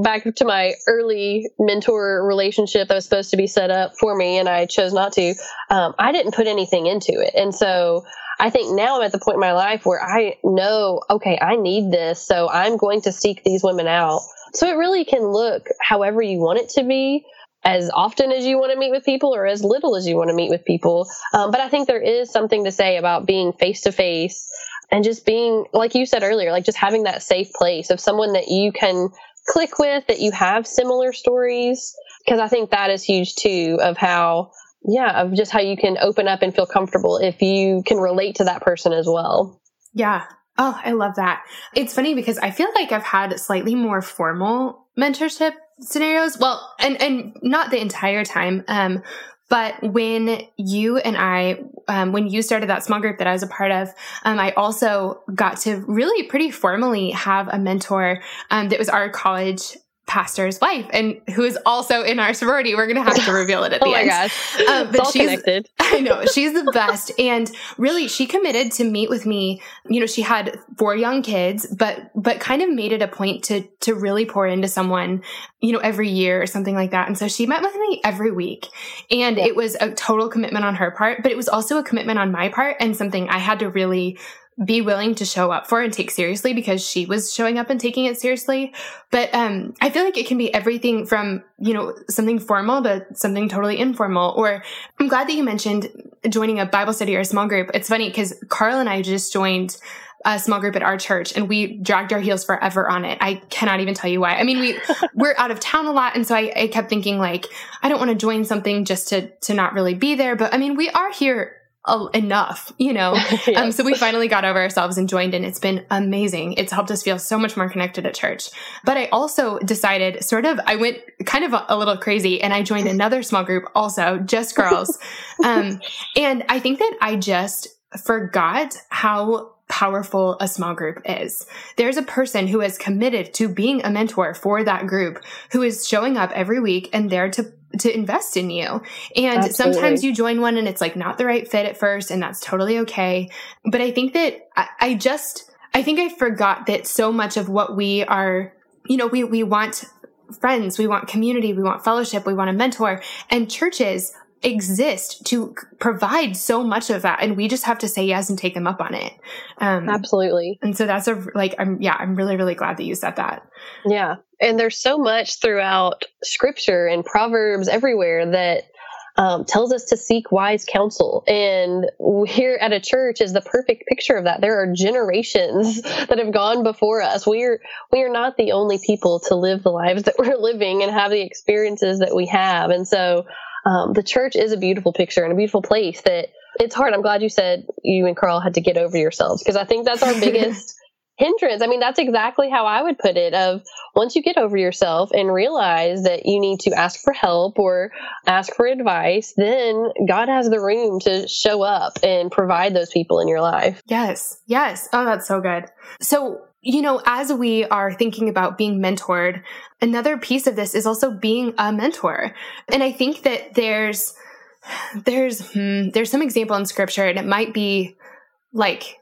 back to my early mentor relationship that was supposed to be set up for me and i chose not to um, i didn't put anything into it and so i think now i'm at the point in my life where i know okay i need this so i'm going to seek these women out. So it really can look however you want it to be as often as you want to meet with people or as little as you want to meet with people. Um, but i think there is something to say about being face to face and just being like you said earlier like just having that safe place of someone that you can click with that you have similar stories. Because i think that is huge too of how yeah of just how you can open up and feel comfortable if you can relate to that person as well. Yeah. Oh i love that. It's funny because i feel like i've had slightly more formal mentorship scenarios. Well and and not the entire time um but when you and I, um, when you started that small group that I was a part of, um, I also got to really pretty formally have a mentor um, that was our college pastor's wife and who is also in our sorority. We're going to have to reveal it at the oh end. my gosh. Um, but she's, connected. I know. She's the best. and really, she committed to meet with me. You know, she had four young kids, but, but kind of made it a point to, to really pour into someone, you know, every year or something like that. And so she met with me every week. And yeah. it was a total commitment on her part, but it was also a commitment on my part and something I had to really be willing to show up for and take seriously because she was showing up and taking it seriously. But um, I feel like it can be everything from, you know, something formal to something totally informal. Or I'm glad that you mentioned joining a Bible study or a small group. It's funny because Carl and I just joined a small group at our church and we dragged our heels forever on it. I cannot even tell you why. I mean, we, we're out of town a lot. And so I, I kept thinking like, I don't want to join something just to, to not really be there. But I mean, we are here enough, you know? yes. um, so we finally got over ourselves and joined and it's been amazing. It's helped us feel so much more connected at church. But I also decided sort of, I went kind of a, a little crazy and I joined another small group also, just girls. um, and I think that I just forgot how powerful a small group is. There's a person who is committed to being a mentor for that group who is showing up every week and there to to invest in you. And Absolutely. sometimes you join one and it's like not the right fit at first and that's totally okay. But I think that I, I just, I think I forgot that so much of what we are, you know, we, we want friends, we want community, we want fellowship, we want a mentor and churches exist to provide so much of that and we just have to say yes and take them up on it um absolutely and so that's a like i'm yeah i'm really really glad that you said that yeah and there's so much throughout scripture and proverbs everywhere that um, tells us to seek wise counsel. And here at a church is the perfect picture of that. There are generations that have gone before us. We are, we are not the only people to live the lives that we're living and have the experiences that we have. And so um, the church is a beautiful picture and a beautiful place that it's hard. I'm glad you said you and Carl had to get over yourselves because I think that's our biggest hindrance. I mean, that's exactly how I would put it of once you get over yourself and realize that you need to ask for help or ask for advice, then God has the room to show up and provide those people in your life. Yes. Yes. Oh, that's so good. So you know, as we are thinking about being mentored, another piece of this is also being a mentor. And I think that there's, there's, hmm, there's some example in scripture and it might be like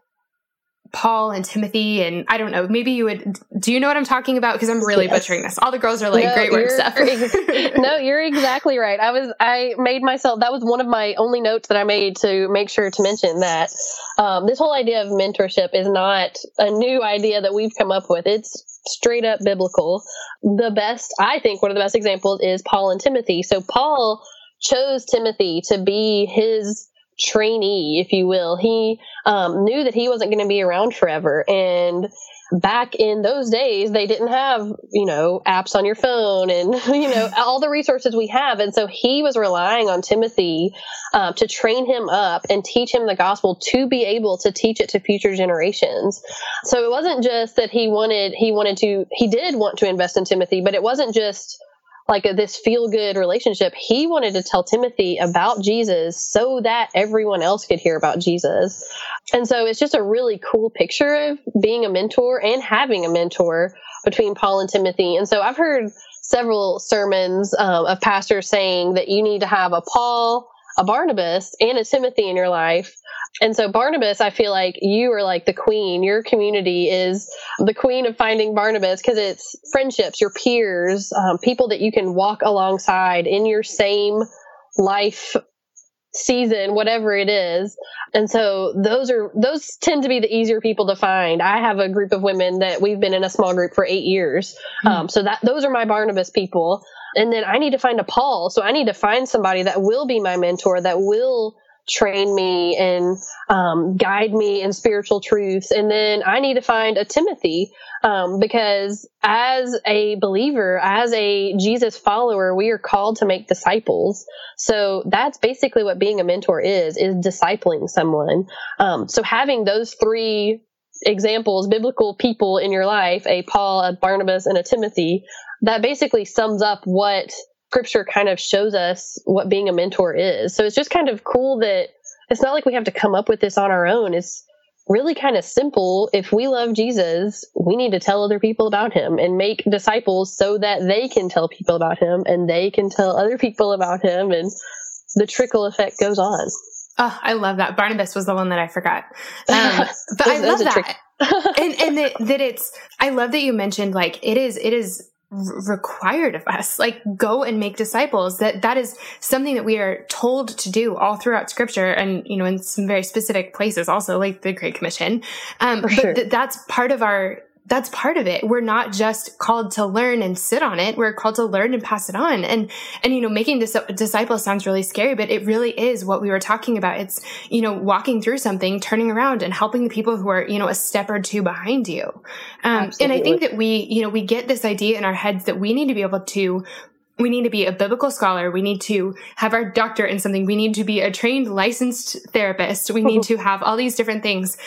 Paul and Timothy and I don't know, maybe you would do you know what I'm talking about? Because I'm really yes. butchering this. All the girls are like no, great work stuff. no, you're exactly right. I was I made myself that was one of my only notes that I made to make sure to mention that um, this whole idea of mentorship is not a new idea that we've come up with. It's straight up biblical. The best I think one of the best examples is Paul and Timothy. So Paul chose Timothy to be his trainee, if you will. He um, knew that he wasn't going to be around forever. And back in those days, they didn't have, you know, apps on your phone and, you know, all the resources we have. And so he was relying on Timothy uh, to train him up and teach him the gospel to be able to teach it to future generations. So it wasn't just that he wanted, he wanted to, he did want to invest in Timothy, but it wasn't just, like this feel good relationship. He wanted to tell Timothy about Jesus so that everyone else could hear about Jesus. And so it's just a really cool picture of being a mentor and having a mentor between Paul and Timothy. And so I've heard several sermons um, of pastors saying that you need to have a Paul, a Barnabas, and a Timothy in your life And so Barnabas, I feel like you are like the queen. Your community is the queen of finding Barnabas because it's friendships, your peers, um, people that you can walk alongside in your same life season, whatever it is. And so those are, those tend to be the easier people to find. I have a group of women that we've been in a small group for eight years. Mm-hmm. Um, so that, those are my Barnabas people. And then I need to find a Paul. So I need to find somebody that will be my mentor, that will train me and um, guide me in spiritual truths. And then I need to find a Timothy um, because as a believer, as a Jesus follower, we are called to make disciples. So that's basically what being a mentor is, is discipling someone. Um, so having those three examples, biblical people in your life, a Paul, a Barnabas, and a Timothy, that basically sums up what scripture kind of shows us what being a mentor is. So it's just kind of cool that it's not like we have to come up with this on our own. It's really kind of simple. If we love Jesus, we need to tell other people about him and make disciples so that they can tell people about him and they can tell other people about him and the trickle effect goes on. Oh, I love that. Barnabas was the one that I forgot. Um, but I love that. and and that, that it's, I love that you mentioned like it is, it is required of us. Like go and make disciples. That that is something that we are told to do all throughout scripture and you know in some very specific places also like the great commission. Um but th- that's part of our that's part of it. We're not just called to learn and sit on it. We're called to learn and pass it on. And, and, you know, making dis- disciples sounds really scary, but it really is what we were talking about. It's, you know, walking through something, turning around and helping the people who are, you know, a step or two behind you. Um, and I think that we, you know, we get this idea in our heads that we need to be able to we need to be a biblical scholar. We need to have our doctorate in something. We need to be a trained licensed therapist. We need to have all these different things.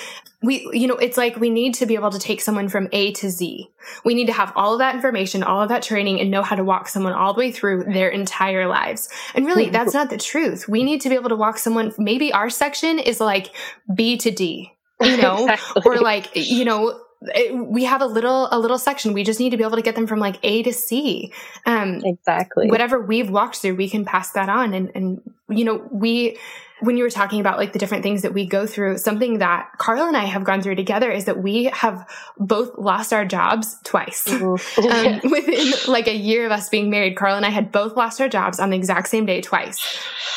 We, you know, it's like we need to be able to take someone from A to Z. We need to have all of that information, all of that training and know how to walk someone all the way through their entire lives. And really, that's not the truth. We need to be able to walk someone. Maybe our section is like B to D, you know, exactly. or like, you know, it, we have a little a little section. We just need to be able to get them from like a to c. Um exactly. whatever we've walked through we can pass that on. And and you know we when you were talking about like the different things that we go through, something that Carl and I have gone through together is that we have both lost our jobs twice. Mm-hmm. um, within like a year of us being married, Carl and I had both lost our jobs on the exact same day twice.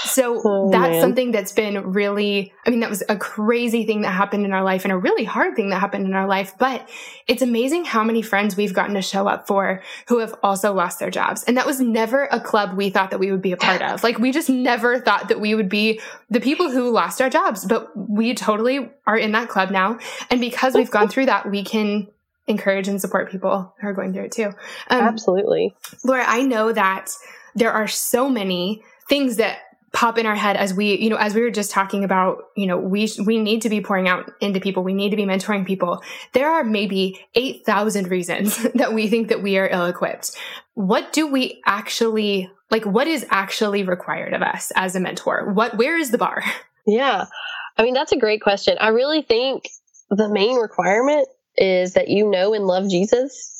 So oh, that's man. something that's been really, I mean, that was a crazy thing that happened in our life and a really hard thing that happened in our life. But it's amazing how many friends we've gotten to show up for who have also lost their jobs. And that was never a club we thought that we would be a part of. Like we just never thought that we would be the people who lost our jobs, but we totally are in that club now. And because we've gone through that, we can encourage and support people who are going through it too. Um, Absolutely. Laura, I know that there are so many things that pop in our head as we, you know, as we were just talking about, you know, we, we need to be pouring out into people. We need to be mentoring people. There are maybe 8,000 reasons that we think that we are ill equipped. What do we actually like what is actually required of us as a mentor what where is the bar yeah i mean that's a great question i really think the main requirement is that you know and love jesus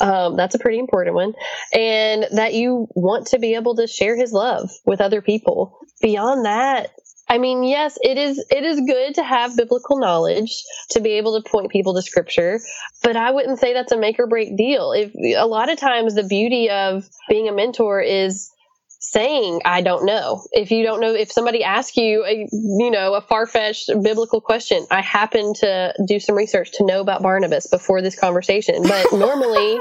um, that's a pretty important one and that you want to be able to share his love with other people beyond that I mean, yes, it is it is good to have biblical knowledge to be able to point people to scripture, but I wouldn't say that's a make or break deal. If a lot of times the beauty of being a mentor is saying I don't know. If you don't know, if somebody asks you, a, you know, a far fetched biblical question, I happen to do some research to know about Barnabas before this conversation. But normally,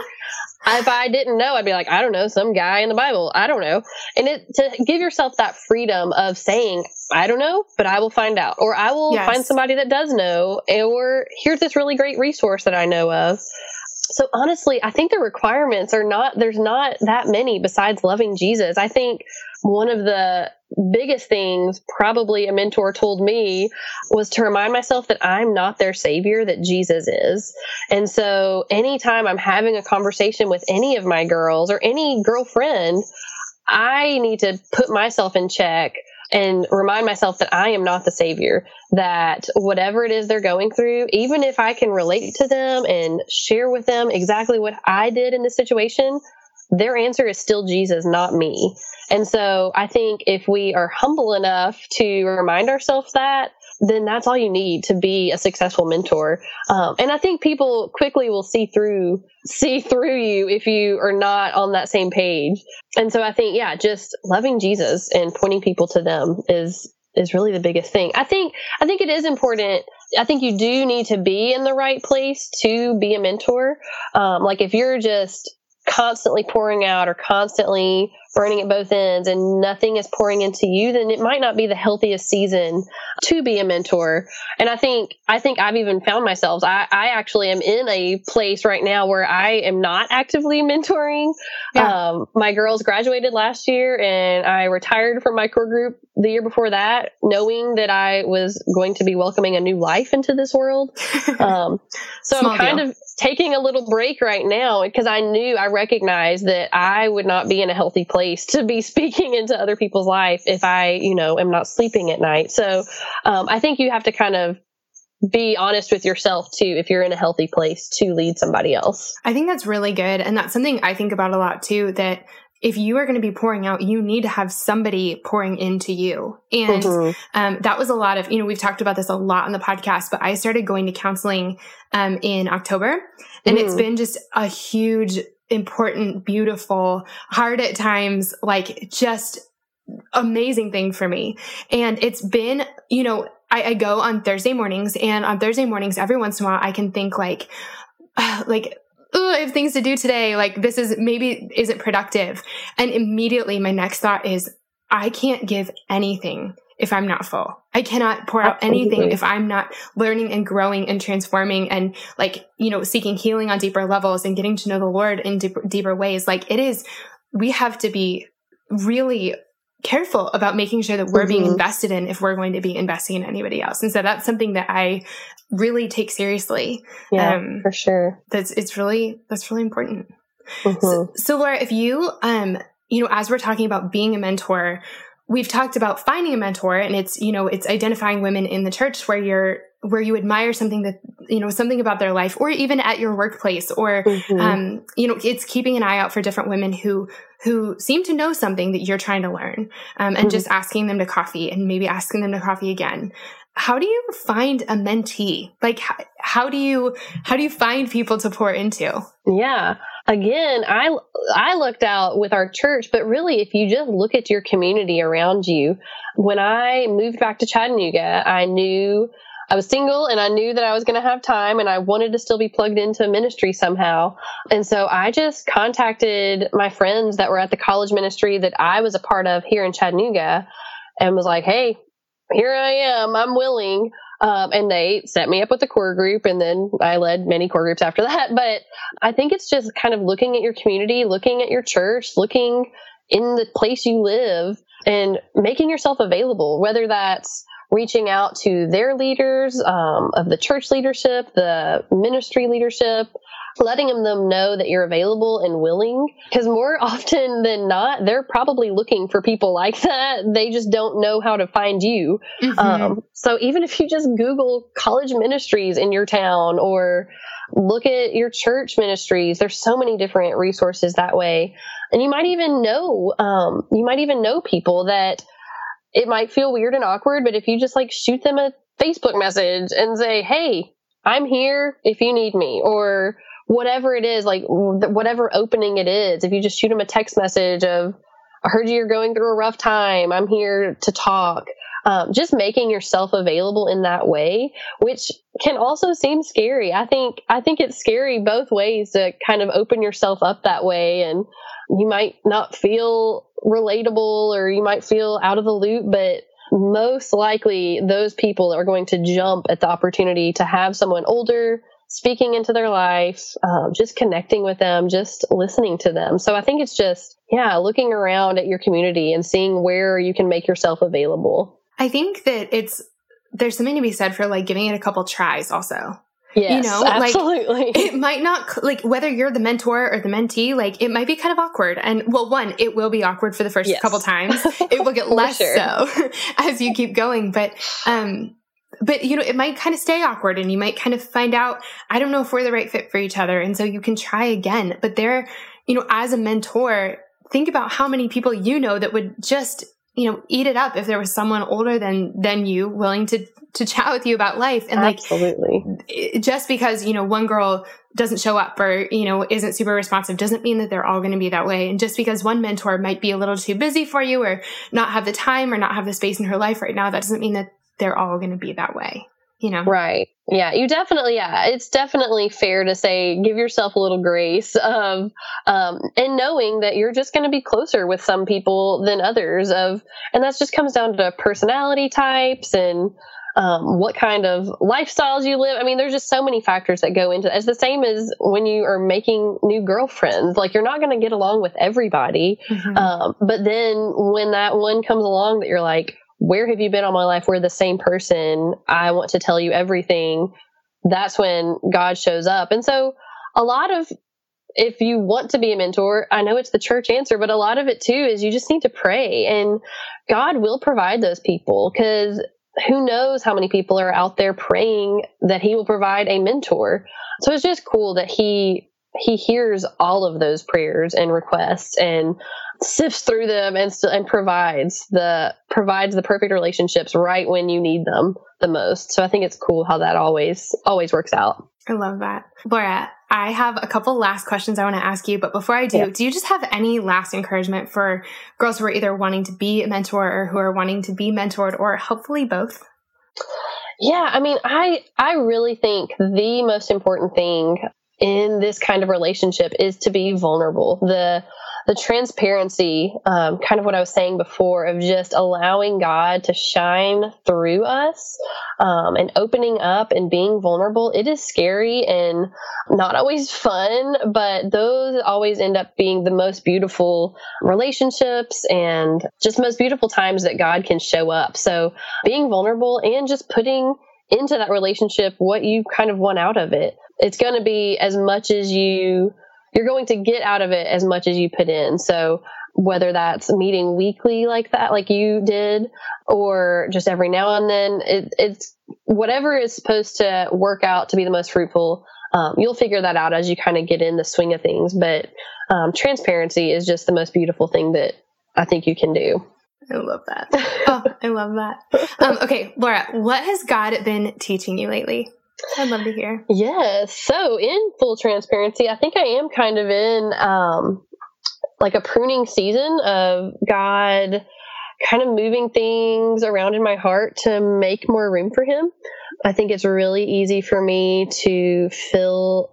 if I didn't know, I'd be like, I don't know, some guy in the Bible. I don't know. And it, to give yourself that freedom of saying, I don't know, but I will find out, or I will yes. find somebody that does know, or here's this really great resource that I know of. So honestly, I think the requirements are not, there's not that many besides loving Jesus. I think one of the biggest things probably a mentor told me was to remind myself that I'm not their savior, that Jesus is. And so anytime I'm having a conversation with any of my girls or any girlfriend, I need to put myself in check and remind myself that I am not the savior, that whatever it is they're going through, even if I can relate to them and share with them exactly what I did in this situation, their answer is still Jesus, not me. And so I think if we are humble enough to remind ourselves that, then that's all you need to be a successful mentor. Um, and I think people quickly will see through see through you if you are not on that same page. And so I think, yeah, just loving Jesus and pointing people to them is is really the biggest thing. I think I think it is important. I think you do need to be in the right place to be a mentor. Um, like if you're just constantly pouring out or constantly burning at both ends and nothing is pouring into you, then it might not be the healthiest season to be a mentor. And I think, I think I've even found myself, I, I actually am in a place right now where I am not actively mentoring. Yeah. Um, my girls graduated last year and I retired from my core group the year before that, knowing that I was going to be welcoming a new life into this world. Um, so I'm kind deal. of taking a little break right now because I knew I recognized that I would not be in a healthy place to be speaking into other people's life if I, you know, am not sleeping at night. So um, I think you have to kind of be honest with yourself too if you're in a healthy place to lead somebody else. I think that's really good. And that's something I think about a lot too that if you are going to be pouring out, you need to have somebody pouring into you. And mm-hmm. um, that was a lot of, you know, we've talked about this a lot on the podcast, but I started going to counseling um, in October. And mm. it's been just a huge, important, beautiful, hard at times, like just amazing thing for me. And it's been, you know, I, I go on Thursday mornings and on Thursday mornings, every once in a while, I can think like, like I have things to do today. Like this is maybe isn't productive. And immediately my next thought is, I can't give anything if I'm not full. I cannot pour out Absolutely. anything if I'm not learning and growing and transforming and like, you know, seeking healing on deeper levels and getting to know the Lord in deeper, deeper ways. Like it is, we have to be really careful about making sure that we're mm-hmm. being invested in if we're going to be investing in anybody else. And so that's something that I really take seriously. Yeah, um, for sure. That's it's really that's really important. Mm-hmm. So, so, Laura, if you um you know as we're talking about being a mentor, we've talked about finding a mentor, and it's you know it's identifying women in the church where you're where you admire something that you know something about their life or even at your workplace or mm-hmm. um, you know it's keeping an eye out for different women who who seem to know something that you're trying to learn um, and mm-hmm. just asking them to coffee and maybe asking them to coffee again how do you find a mentee like how, how do you how do you find people to pour into yeah again i i looked out with our church but really if you just look at your community around you when i moved back to chattanooga i knew I was single and I knew that I was going to have time and I wanted to still be plugged into ministry somehow. And so I just contacted my friends that were at the college ministry that I was a part of here in Chattanooga and was like, hey, here I am. I'm willing. Um, and they set me up with a core group and then I led many core groups after that. But I think it's just kind of looking at your community, looking at your church, looking in the place you live and making yourself available, whether that's reaching out to their leaders um, of the church leadership, the ministry leadership, letting them know that you're available and willing. Because more often than not, they're probably looking for people like that. They just don't know how to find you. Mm-hmm. Um, so even if you just Google college ministries in your town or look at your church ministries, there's so many different resources that way. And you might even know, um, you might even know people that it might feel weird and awkward, but if you just like shoot them a Facebook message and say, Hey, I'm here if you need me, or whatever it is, like whatever opening it is, if you just shoot them a text message of, I heard you're going through a rough time. I'm here to talk. Um, just making yourself available in that way, which can also seem scary. I think I think it's scary both ways to kind of open yourself up that way, and you might not feel relatable or you might feel out of the loop, but most likely those people are going to jump at the opportunity to have someone older speaking into their life, um, just connecting with them, just listening to them. So I think it's just, yeah, looking around at your community and seeing where you can make yourself available. I think that it's, there's something to be said for like giving it a couple tries also. Yes, you know, absolutely. Like, it might not like whether you're the mentor or the mentee, like it might be kind of awkward. And well, one, it will be awkward for the first yes. couple times. It will get less sure. so as you keep going. But um, but you know, it might kind of stay awkward, and you might kind of find out, I don't know if we're the right fit for each other, and so you can try again. But there, you know, as a mentor, think about how many people you know that would just you know, eat it up if there was someone older than than you willing to to chat with you about life. And like absolutely. just because you know one girl doesn't show up or you know isn't super responsive doesn't mean that they're all going to be that way. And just because one mentor might be a little too busy for you or not have the time or not have the space in her life right now that doesn't mean that they're all going to be that way you know right yeah you definitely yeah it's definitely fair to say give yourself a little grace of um and knowing that you're just going to be closer with some people than others of and that just comes down to personality types and um, what kind of lifestyles you live. I mean, there's just so many factors that go into it. It's the same as when you are making new girlfriends. Like, you're not going to get along with everybody. Mm-hmm. Um, but then when that one comes along that you're like, where have you been all my life? We're the same person. I want to tell you everything. That's when God shows up. And so a lot of if you want to be a mentor, I know it's the church answer, but a lot of it too is you just need to pray and God will provide those people because who knows how many people are out there praying that he will provide a mentor. So it's just cool that he he hears all of those prayers and requests and sifts through them and and provides the provides the perfect relationships right when you need them the most. So I think it's cool how that always always works out. I love that. Laura, I have a couple last questions I want to ask you, but before I do, yeah. do you just have any last encouragement for girls who are either wanting to be a mentor or who are wanting to be mentored or hopefully both? Yeah, I mean, I I really think the most important thing in this kind of relationship is to be vulnerable. The the transparency, um, kind of what I was saying before, of just allowing God to shine through us um, and opening up and being vulnerable. It is scary and not always fun, but those always end up being the most beautiful relationships and just most beautiful times that God can show up. So being vulnerable and just putting into that relationship what you kind of want out of it. It's going to be as much as you you're going to get out of it as much as you put in. So whether that's meeting weekly like that, like you did, or just every now and then, it, it's whatever is supposed to work out to be the most fruitful. Um, you'll figure that out as you kind of get in the swing of things. But um, transparency is just the most beautiful thing that I think you can do. I love that. oh, I love that. Um, okay, Laura, what has God been teaching you lately? I'd love to hear. Yes. So, in full transparency, I think I am kind of in um, like a pruning season of God kind of moving things around in my heart to make more room for Him. I think it's really easy for me to fill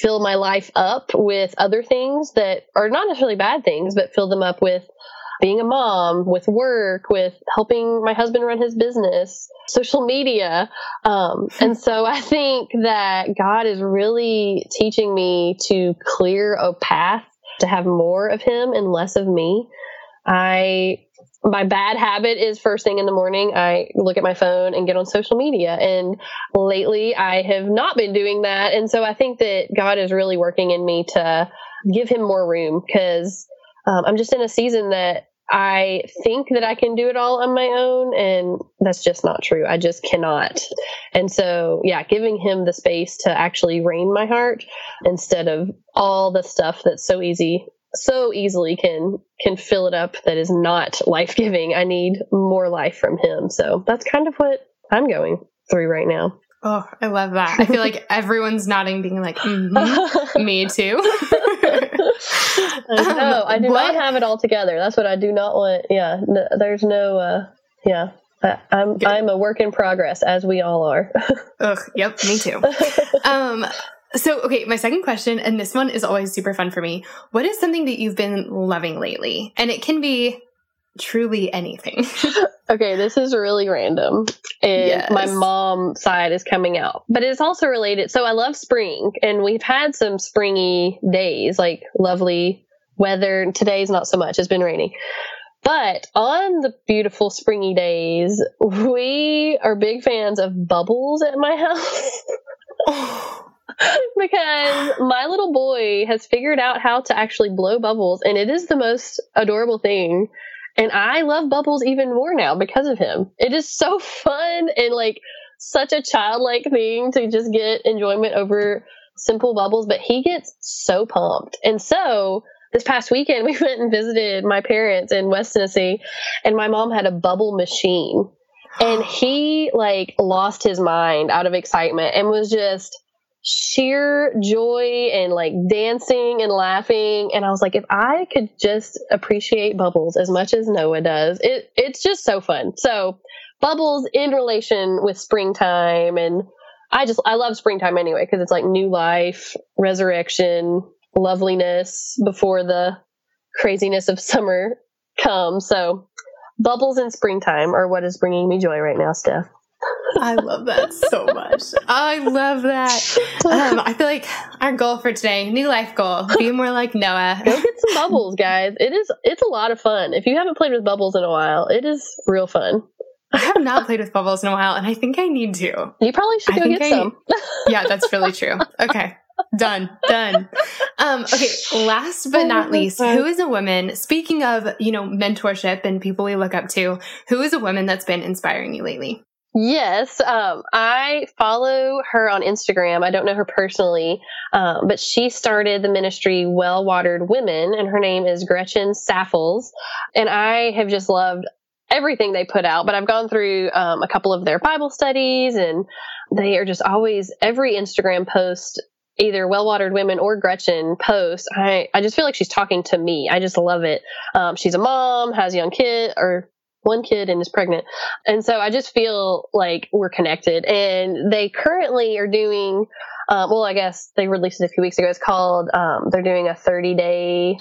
fill my life up with other things that are not necessarily bad things, but fill them up with being a mom, with work, with helping my husband run his business, social media. Um, and so I think that God is really teaching me to clear a path to have more of Him and less of me. I my bad habit is first thing in the morning I look at my phone and get on social media and lately I have not been doing that and so I think that God is really working in me to give him more room cuz um, I'm just in a season that I think that I can do it all on my own, and that's just not true. I just cannot. And so, yeah, giving him the space to actually reign my heart instead of all the stuff that's so easy, so easily can can fill it up that is not life giving. I need more life from him. So that's kind of what I'm going through right now. Oh, I love that. I feel like everyone's nodding, being like, mm-hmm, me too. I know. I do what? not have it all together. That's what I do not want. Yeah. there's no, uh, yeah. I, am I'm, I'm a work in progress, as we all are. Ugh. Yep. Me too. um, so, okay, my second question, and this one is always super fun for me. What is something that you've been loving lately? And it can be truly anything. okay, this is really random. And yes. my mom side is coming out. But it's also related. So I love spring and we've had some springy days, like lovely weather. Today's not so much. It's been raining. But on the beautiful springy days, we are big fans of bubbles at my house. because my little boy has figured out how to actually blow bubbles and it is the most adorable thing and I love bubbles even more now because of him. It is so fun and like such a childlike thing to just get enjoyment over simple bubbles, but he gets so pumped. And so this past weekend we went and visited my parents in West Tennessee, and my mom had a bubble machine, and he like lost his mind out of excitement and was just sheer joy and like dancing and laughing. And I was like if I could just appreciate bubbles as much as Noah does it it's just so fun. So bubbles in relation with springtime and I just I love springtime anyway because it's like new life resurrection loveliness before the craziness of summer comes so bubbles in springtime are what is bringing me joy right now Steph I love that so much. I love that. Um, I feel like our goal for today, new life goal, be more like Noah. Go get some bubbles, guys. It is it's a lot of fun. If you haven't played with bubbles in a while, it is real fun. I have not played with bubbles in a while, and I think I need to. You probably should go get I, some. yeah, that's really true. Okay. Done. Done. Um, okay. Last but not least, who is a woman, speaking of, you know, mentorship and people we look up to, who is a woman that's been inspiring you lately? Yes, um, I follow her on Instagram. I don't know her personally, um, but she started the ministry Well Watered Women, and her name is Gretchen Saffles. And I have just loved everything they put out. But I've gone through um, a couple of their Bible studies, and they are just always every Instagram post. Either well watered women or Gretchen post. I, I just feel like she's talking to me. I just love it. Um, she's a mom, has a young kid, or one kid and is pregnant. And so I just feel like we're connected. And they currently are doing, um, well, I guess they released it a few weeks ago. It's called, um, they're doing a 30 day,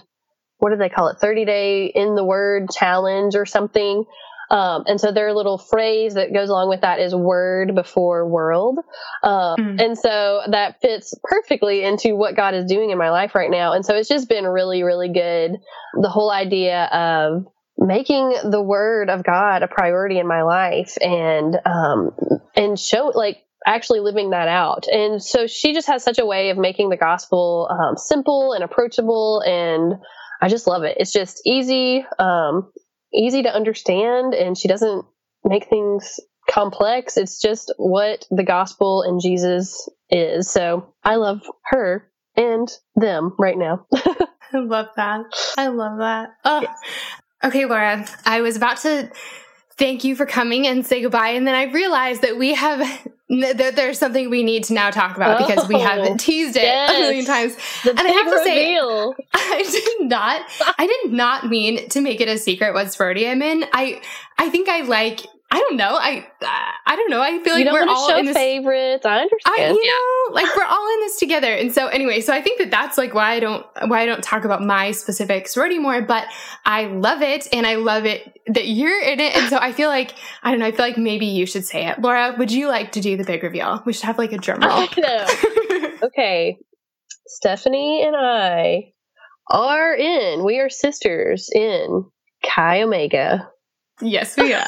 what do they call it? 30 day in the word challenge or something. Um, and so their little phrase that goes along with that is word before world. Um, mm. And so that fits perfectly into what God is doing in my life right now. And so it's just been really, really good. The whole idea of making the word of God a priority in my life and um, and show like actually living that out. And so she just has such a way of making the gospel um, simple and approachable, and I just love it. It's just easy, um, easy to understand, and she doesn't make things complex. It's just what the gospel and Jesus is. So I love her and them right now. I love that. I love that. Oh, yes. Okay, Laura, I was about to thank you for coming and say goodbye. And then I realized that we have, that there's something we need to now talk about because we have oh, teased it yes. a million times. The and I have to reveal. say, I did not, I did not mean to make it a secret what sorority I'm in. I, I think I like I don't know. I I don't know. I feel like we're all in this favorites. I understand. I, you know, like we're all in this together. And so anyway, so I think that that's like why I don't why I don't talk about my specific sorority more. But I love it, and I love it that you're in it. And so I feel like I don't know. I feel like maybe you should say it, Laura. Would you like to do the big reveal? We should have like a drum roll. okay, Stephanie and I are in. We are sisters in Chi Omega. Yes, we are.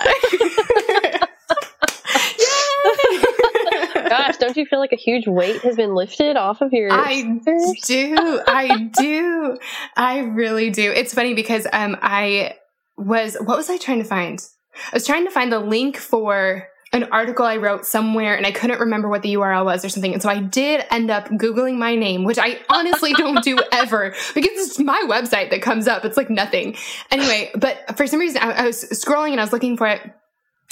Gosh, don't you feel like a huge weight has been lifted off of your? I do. I do. I really do. It's funny because um, I was. What was I trying to find? I was trying to find the link for an article I wrote somewhere and I couldn't remember what the URL was or something. And so I did end up Googling my name, which I honestly don't do ever because it's my website that comes up. It's like nothing. Anyway, but for some reason I, I was scrolling and I was looking for it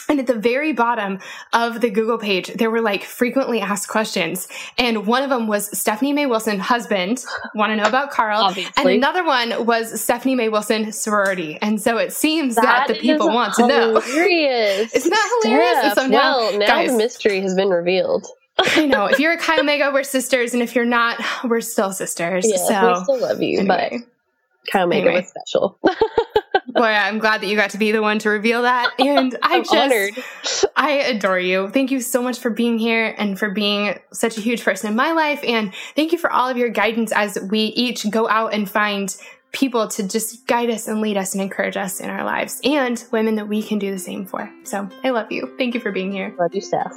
and at the very bottom of the Google page, there were like frequently asked questions. And one of them was Stephanie May Wilson, husband, want to know about Carl. Obviously. And another one was Stephanie May Wilson, sorority. And so it seems that, that the people want to know. Hilarious. Isn't that hilarious? So now, well, now guys, the mystery has been revealed. I know. If you're a Chi Omega, we're sisters. And if you're not, we're still sisters. Yeah, so we still love you. Anyway. But Chi Omega anyway. was special. Boy, I'm glad that you got to be the one to reveal that. And I just, honored. I adore you. Thank you so much for being here and for being such a huge person in my life. And thank you for all of your guidance as we each go out and find people to just guide us and lead us and encourage us in our lives and women that we can do the same for. So I love you. Thank you for being here. Love you, Steph.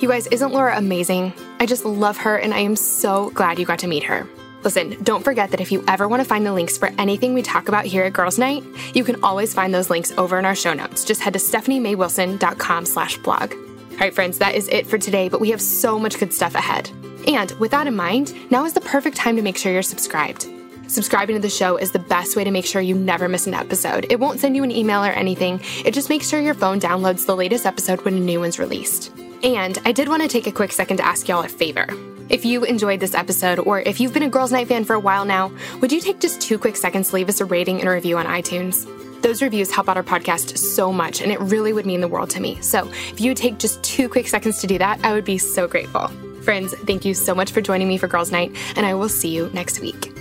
You guys, isn't Laura amazing? I just love her and I am so glad you got to meet her. Listen, don't forget that if you ever want to find the links for anything we talk about here at Girls Night, you can always find those links over in our show notes. Just head to stephaniemaywilson.com slash blog. All right, friends, that is it for today, but we have so much good stuff ahead. And with that in mind, now is the perfect time to make sure you're subscribed. Subscribing to the show is the best way to make sure you never miss an episode. It won't send you an email or anything, it just makes sure your phone downloads the latest episode when a new one's released. And I did want to take a quick second to ask y'all a favor. If you enjoyed this episode, or if you've been a Girls Night fan for a while now, would you take just two quick seconds to leave us a rating and a review on iTunes? Those reviews help out our podcast so much, and it really would mean the world to me. So if you take just two quick seconds to do that, I would be so grateful. Friends, thank you so much for joining me for Girls Night, and I will see you next week.